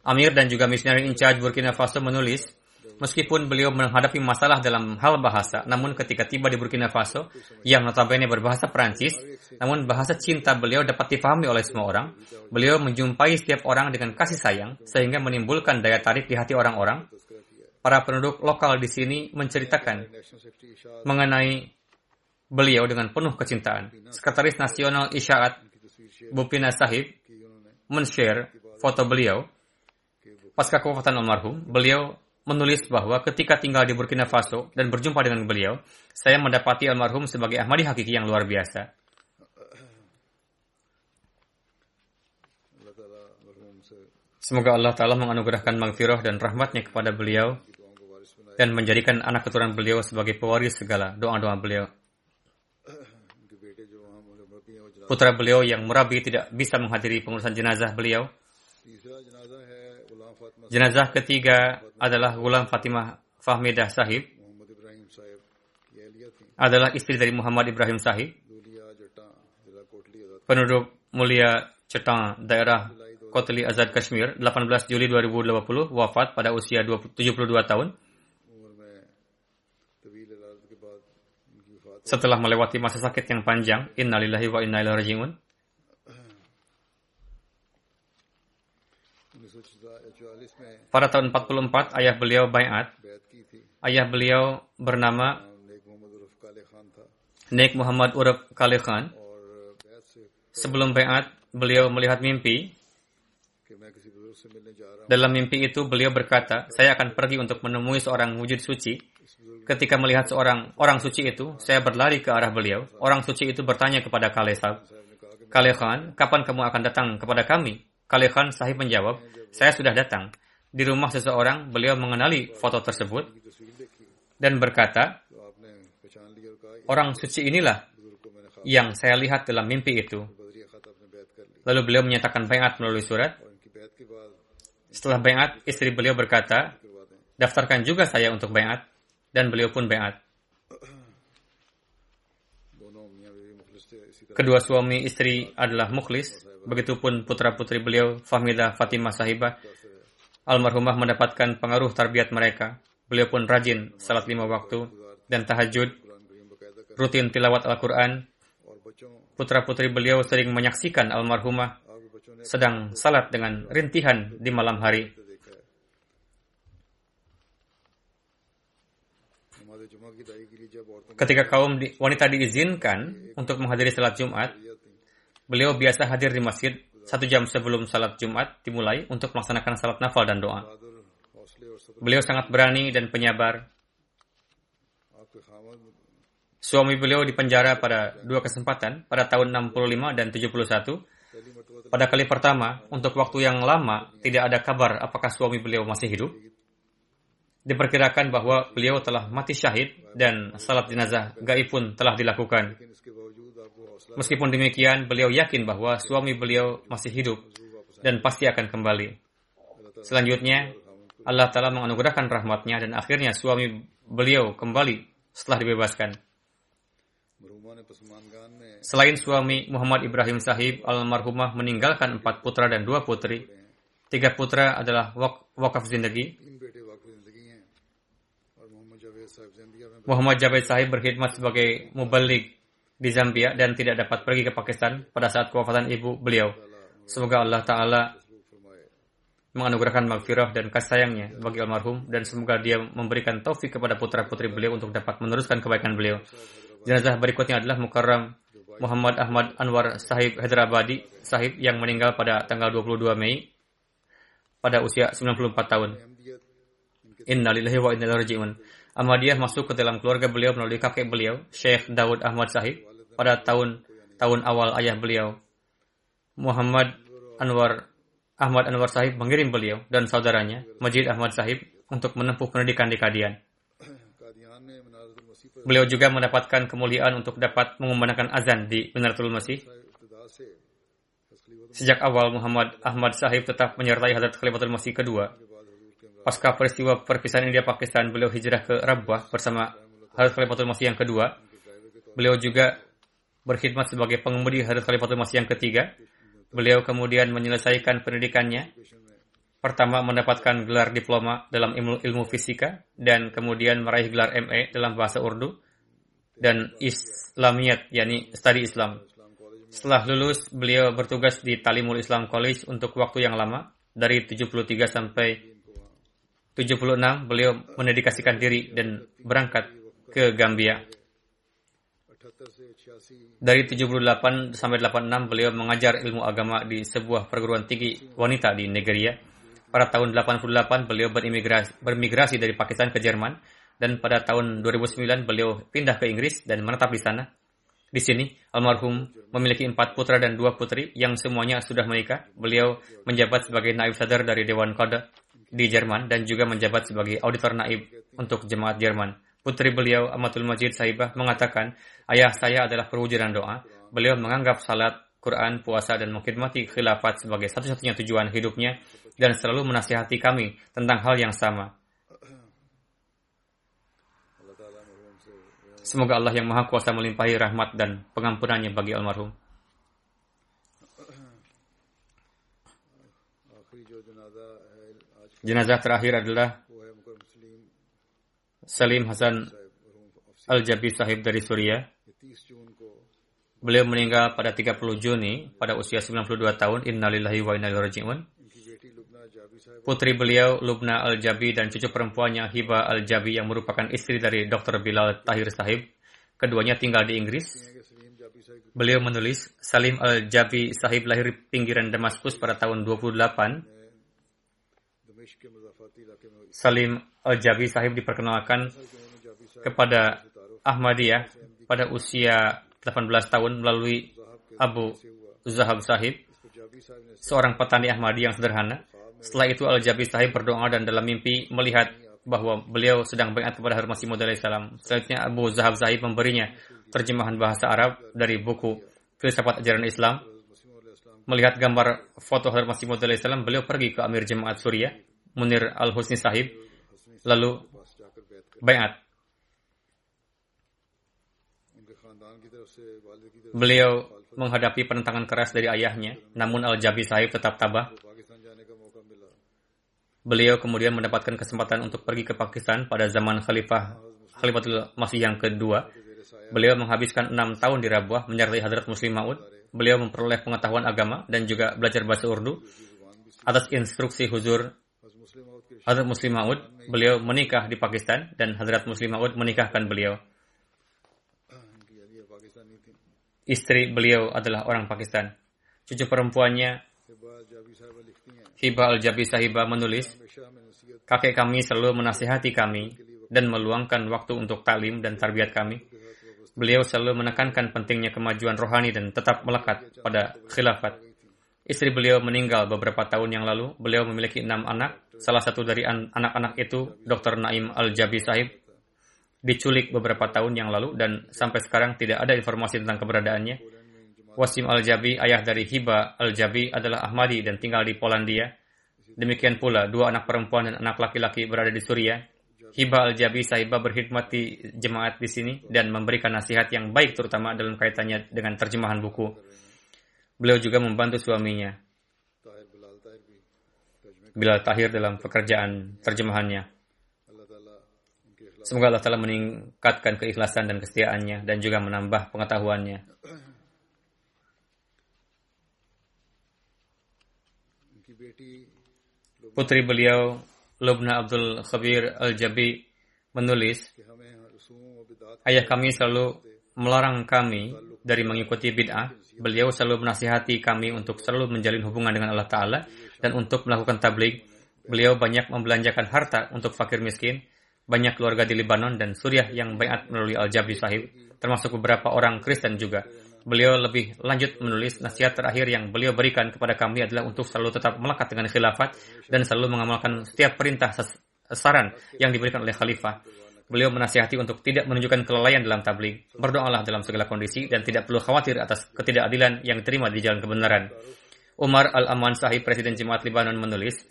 Amir dan juga missionary in charge Burkina Faso menulis, meskipun beliau menghadapi masalah dalam hal bahasa, namun ketika tiba di Burkina Faso, yang notabene berbahasa Perancis, namun bahasa cinta beliau dapat difahami oleh semua orang, beliau menjumpai setiap orang dengan kasih sayang, sehingga menimbulkan daya tarik di hati orang-orang. Para penduduk lokal di sini menceritakan mengenai beliau dengan penuh kecintaan. Sekretaris Nasional Isyaat Bupina Sahib men-share foto beliau pasca kewafatan almarhum, beliau menulis bahwa ketika tinggal di Burkina Faso dan berjumpa dengan beliau, saya mendapati almarhum sebagai Ahmadi hakiki yang luar biasa. Semoga Allah Ta'ala menganugerahkan mangfirah dan rahmatnya kepada beliau dan menjadikan anak keturunan beliau sebagai pewaris segala doa-doa beliau. Putra beliau yang murabi tidak bisa menghadiri pengurusan jenazah beliau Jenazah ketiga adalah Gulam Fatimah Fahmidah Sahib. Adalah istri dari Muhammad Ibrahim Sahib. Penduduk mulia Cetang, daerah Kotli Azad Kashmir, 18 Juli 2020, wafat pada usia 72 tahun. Setelah melewati masa sakit yang panjang, innalillahi wa inna ilaihi raji'un. Pada tahun 44 ayah beliau bayat. Ayah beliau bernama Nek Muhammad Urab Kale Khan. Sebelum bayat, beliau melihat mimpi. Dalam mimpi itu beliau berkata, saya akan pergi untuk menemui seorang wujud suci. Ketika melihat seorang orang suci itu, saya berlari ke arah beliau. Orang suci itu bertanya kepada Kale Sahib, Kale Khan, kapan kamu akan datang kepada kami? Kale Khan sahib menjawab, saya sudah datang di rumah seseorang, beliau mengenali foto tersebut dan berkata, orang suci inilah yang saya lihat dalam mimpi itu. Lalu beliau menyatakan bayat melalui surat. Setelah bayat, istri beliau berkata, daftarkan juga saya untuk bayat. Dan beliau pun bayat. Kedua suami istri adalah mukhlis. Begitupun putra-putri beliau, Fahmidah Fatimah Sahibah, Almarhumah mendapatkan pengaruh tarbiyat mereka. Beliau pun rajin salat lima waktu dan tahajud, rutin tilawat Al-Quran. Putra-putri beliau sering menyaksikan almarhumah sedang salat dengan rintihan di malam hari. Ketika kaum wanita diizinkan untuk menghadiri salat Jumat, beliau biasa hadir di masjid satu jam sebelum salat Jumat dimulai untuk melaksanakan salat nafal dan doa. Beliau sangat berani dan penyabar. Suami beliau dipenjara pada dua kesempatan, pada tahun 65 dan 71. Pada kali pertama, untuk waktu yang lama, tidak ada kabar apakah suami beliau masih hidup. Diperkirakan bahwa beliau telah mati syahid dan salat jenazah gaib pun telah dilakukan. Meskipun demikian, beliau yakin bahwa suami beliau masih hidup dan pasti akan kembali. Selanjutnya, Allah Ta'ala menganugerahkan rahmatnya dan akhirnya suami beliau kembali setelah dibebaskan. Selain suami Muhammad Ibrahim Sahib, almarhumah meninggalkan empat putra dan dua putri. Tiga putra adalah wak wakaf zindagi. Muhammad Jabir Sahib berkhidmat sebagai mubalik di Zambia dan tidak dapat pergi ke Pakistan pada saat kewafatan ibu beliau. Semoga Allah Ta'ala menganugerahkan maghfirah dan kasih sayangnya bagi almarhum dan semoga dia memberikan taufik kepada putra-putri beliau untuk dapat meneruskan kebaikan beliau. Jenazah berikutnya adalah Mukarram Muhammad Ahmad Anwar Sahib Hyderabadi Sahib yang meninggal pada tanggal 22 Mei pada usia 94 tahun. Innalillahi wa inna raji'un. Ahmadiyah masuk ke dalam keluarga beliau melalui kakek beliau, Syekh Daud Ahmad Sahib, pada tahun tahun awal ayah beliau. Muhammad Anwar Ahmad Anwar Sahib mengirim beliau dan saudaranya, Majid Ahmad Sahib, untuk menempuh pendidikan di Kadian. Beliau juga mendapatkan kemuliaan untuk dapat mengumandangkan azan di Minaratul Masih. Sejak awal Muhammad Ahmad Sahib tetap menyertai Hadrat Khalifatul Masih kedua. Pasca peristiwa perpisahan India Pakistan, beliau hijrah ke Rabwah bersama Hadrat Khalifatul Masih yang kedua. Beliau juga berkhidmat sebagai pengemudi Hadrat Khalifatul Masih yang ketiga Beliau kemudian menyelesaikan pendidikannya. Pertama mendapatkan gelar diploma dalam ilmu, ilmu fisika dan kemudian meraih gelar MA dalam bahasa Urdu dan Islamiyat, yakni studi Islam. Setelah lulus, beliau bertugas di Talimul Islam College untuk waktu yang lama, dari 73 sampai 76, beliau mendedikasikan diri dan berangkat ke Gambia. Dari 78 sampai 86 beliau mengajar ilmu agama di sebuah perguruan tinggi wanita di Nigeria. Pada tahun 88 beliau berimigrasi, bermigrasi dari Pakistan ke Jerman dan pada tahun 2009 beliau pindah ke Inggris dan menetap di sana. Di sini, almarhum memiliki empat putra dan dua putri yang semuanya sudah menikah. Beliau menjabat sebagai naib sadar dari Dewan Qada di Jerman dan juga menjabat sebagai auditor naib untuk jemaat Jerman. Putri beliau, Amatul Majid Sahibah, mengatakan, ayah saya adalah perwujudan doa. Beliau menganggap salat, Quran, puasa, dan mengkhidmati khilafat sebagai satu-satunya tujuan hidupnya dan selalu menasihati kami tentang hal yang sama. Semoga Allah yang Maha Kuasa melimpahi rahmat dan pengampunannya bagi almarhum. Jenazah terakhir adalah Salim Hasan Al-Jabi sahib dari Suriah. Beliau meninggal pada 30 Juni pada usia 92 tahun. Innalillahi wa inna raji'un. Putri beliau Lubna Al-Jabi dan cucu perempuannya Hiba Al-Jabi yang merupakan istri dari Dr. Bilal Tahir sahib. Keduanya tinggal di Inggris. Beliau menulis, Salim Al-Jabi sahib lahir pinggiran Damaskus pada tahun 28 Salim Al-Jabi sahib diperkenalkan kepada Ahmadiyah pada usia 18 tahun melalui Abu Zahab sahib, seorang petani Ahmadi yang sederhana. Setelah itu Al-Jabi sahib berdoa dan dalam mimpi melihat bahwa beliau sedang bayat kepada Harun Masih Maud salam. Selanjutnya Abu Zahab sahib memberinya terjemahan bahasa Arab dari buku Filsafat Ajaran Islam. Melihat gambar foto Harun Masih Maud salam, beliau pergi ke Amir Jemaat Suriah Munir Al-Husni Sahib lalu bayat. Beliau menghadapi penentangan keras dari ayahnya, namun Al-Jabi Sahib tetap tabah. Beliau kemudian mendapatkan kesempatan untuk pergi ke Pakistan pada zaman Khalifah Khalifatul Masih yang kedua. Beliau menghabiskan enam tahun di Rabuah menyertai Hadrat Muslim Maud. Beliau memperoleh pengetahuan agama dan juga belajar bahasa Urdu atas instruksi Huzur Hadrat Muslim Maud, beliau menikah di Pakistan dan Hadrat Muslim Maud menikahkan beliau. Istri beliau adalah orang Pakistan. Cucu perempuannya Hiba Al-Jabi Sahiba menulis, kakek kami selalu menasihati kami dan meluangkan waktu untuk taklim dan tarbiyat kami. Beliau selalu menekankan pentingnya kemajuan rohani dan tetap melekat pada khilafat. Istri beliau meninggal beberapa tahun yang lalu. Beliau memiliki enam anak Salah satu dari anak-anak itu, Dr. Naim Al-Jabi Sahib, diculik beberapa tahun yang lalu dan sampai sekarang tidak ada informasi tentang keberadaannya. Wasim Al-Jabi, ayah dari Hiba Al-Jabi adalah Ahmadi dan tinggal di Polandia. Demikian pula, dua anak perempuan dan anak laki-laki berada di Suriah. Hiba Al-Jabi sahibah berkhidmat di jemaat di sini dan memberikan nasihat yang baik terutama dalam kaitannya dengan terjemahan buku. Beliau juga membantu suaminya. Bilal Tahir dalam pekerjaan terjemahannya. Semoga Allah Ta'ala meningkatkan keikhlasan dan kesetiaannya dan juga menambah pengetahuannya. putri beliau Lubna Abdul Khabir Al-Jabi menulis, Ayah kami selalu melarang kami dari mengikuti bid'ah. Beliau selalu menasihati kami untuk selalu menjalin hubungan dengan Allah Ta'ala dan untuk melakukan tabligh. Beliau banyak membelanjakan harta untuk fakir miskin, banyak keluarga di Lebanon dan Suriah yang bayat melalui Al-Jabri Sahib, termasuk beberapa orang Kristen juga. Beliau lebih lanjut menulis nasihat terakhir yang beliau berikan kepada kami adalah untuk selalu tetap melekat dengan khilafat dan selalu mengamalkan setiap perintah saran yang diberikan oleh khalifah. Beliau menasihati untuk tidak menunjukkan kelalaian dalam tabligh. Berdoalah dalam segala kondisi dan tidak perlu khawatir atas ketidakadilan yang diterima di jalan kebenaran. Umar Al-Aman Sahib, Presiden Jemaat Libanon menulis,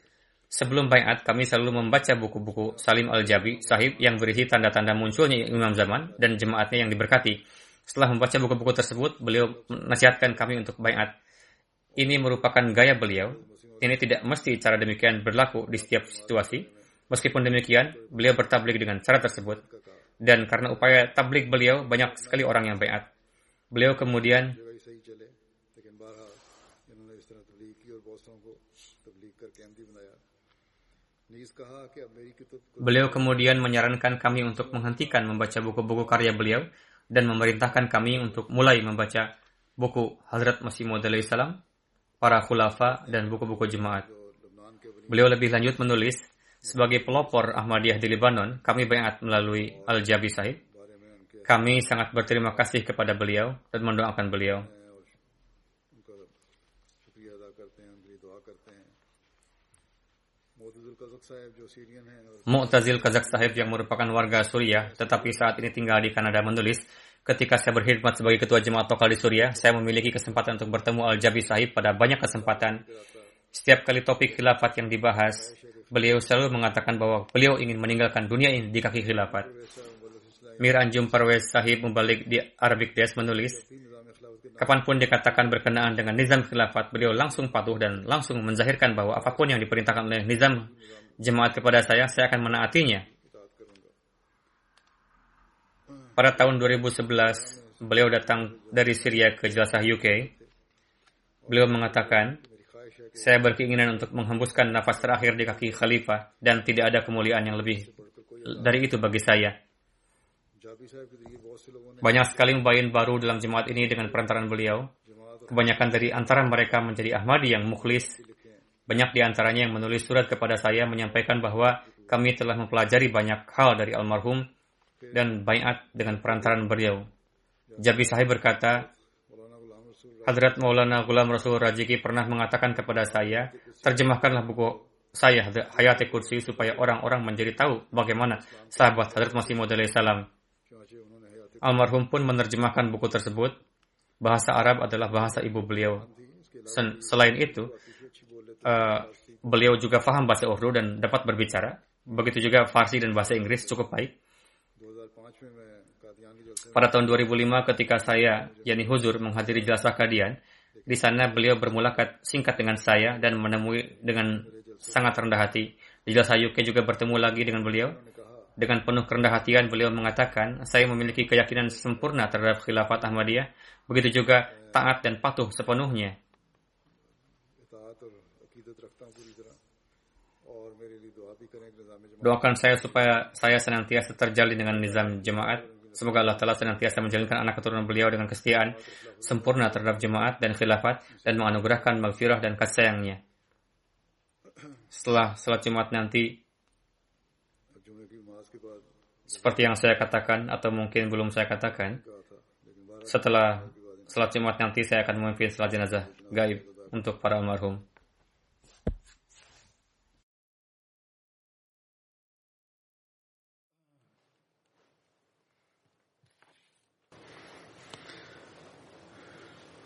Sebelum bayat, kami selalu membaca buku-buku Salim Al-Jabi Sahib yang berisi tanda-tanda munculnya Imam Zaman dan jemaatnya yang diberkati. Setelah membaca buku-buku tersebut, beliau menasihatkan kami untuk bayat. Ini merupakan gaya beliau. Ini tidak mesti cara demikian berlaku di setiap situasi. Meskipun demikian, beliau bertablik dengan cara tersebut. Dan karena upaya tablik beliau, banyak sekali orang yang bayat. Beliau kemudian Beliau kemudian menyarankan kami untuk menghentikan membaca buku-buku karya beliau dan memerintahkan kami untuk mulai membaca buku Hazrat Masih Maud salam, para khulafa dan buku-buku jemaat. Beliau lebih lanjut menulis, sebagai pelopor Ahmadiyah di Lebanon, kami bayat melalui Al-Jabi Sahib. Kami sangat berterima kasih kepada beliau dan mendoakan beliau. Mu'tazil Kazak Sahib yang merupakan warga Suriah tetapi saat ini tinggal di Kanada menulis, ketika saya berkhidmat sebagai ketua jemaat lokal di Suriah, saya memiliki kesempatan untuk bertemu Al-Jabi Sahib pada banyak kesempatan. Setiap kali topik khilafat yang dibahas, beliau selalu mengatakan bahwa beliau ingin meninggalkan dunia ini di kaki khilafat. Mir Anjum Parwez Sahib membalik di Arabic Desk menulis, Kapan pun dikatakan berkenaan dengan nizam khilafat, beliau langsung patuh dan langsung menzahirkan bahwa apa pun yang diperintahkan oleh nizam jemaat kepada saya, saya akan menaatinya. Pada tahun 2011, beliau datang dari Syria ke Jelasah UK. Beliau mengatakan, saya berkeinginan untuk menghembuskan nafas terakhir di kaki khalifah dan tidak ada kemuliaan yang lebih dari itu bagi saya. Banyak sekali mubayin baru dalam jemaat ini dengan perantaran beliau. Kebanyakan dari antara mereka menjadi Ahmadi yang mukhlis. Banyak di antaranya yang menulis surat kepada saya menyampaikan bahwa kami telah mempelajari banyak hal dari almarhum dan bayat dengan perantaran beliau. Jabi Sahib berkata, Hadrat Maulana Ghulam Rasul Rajiki pernah mengatakan kepada saya, terjemahkanlah buku saya Hayati Kursi supaya orang-orang menjadi tahu bagaimana sahabat Hadrat Masih Maud salam Almarhum pun menerjemahkan buku tersebut. Bahasa Arab adalah bahasa ibu beliau. Selain itu, uh, beliau juga faham bahasa Urdu dan dapat berbicara. Begitu juga Farsi dan bahasa Inggris cukup baik. Pada tahun 2005 ketika saya, Yani Huzur, menghadiri jelasah kadian, di sana beliau bermulakat singkat dengan saya dan menemui dengan sangat rendah hati. Di jelasah UK juga bertemu lagi dengan beliau dengan penuh kerendah hatian beliau mengatakan, saya memiliki keyakinan sempurna terhadap khilafat Ahmadiyah, begitu juga taat dan patuh sepenuhnya. Doakan saya supaya saya senantiasa terjalin dengan nizam jemaat. Semoga Allah Ta'ala senantiasa menjalinkan anak keturunan beliau dengan kesetiaan sempurna terhadap jemaat dan khilafat dan menganugerahkan maghfirah dan kasih sayangnya. Setelah salat Jumat nanti, seperti yang saya katakan atau mungkin belum saya katakan, setelah salat Jumat nanti saya akan memimpin salat jenazah gaib untuk para almarhum.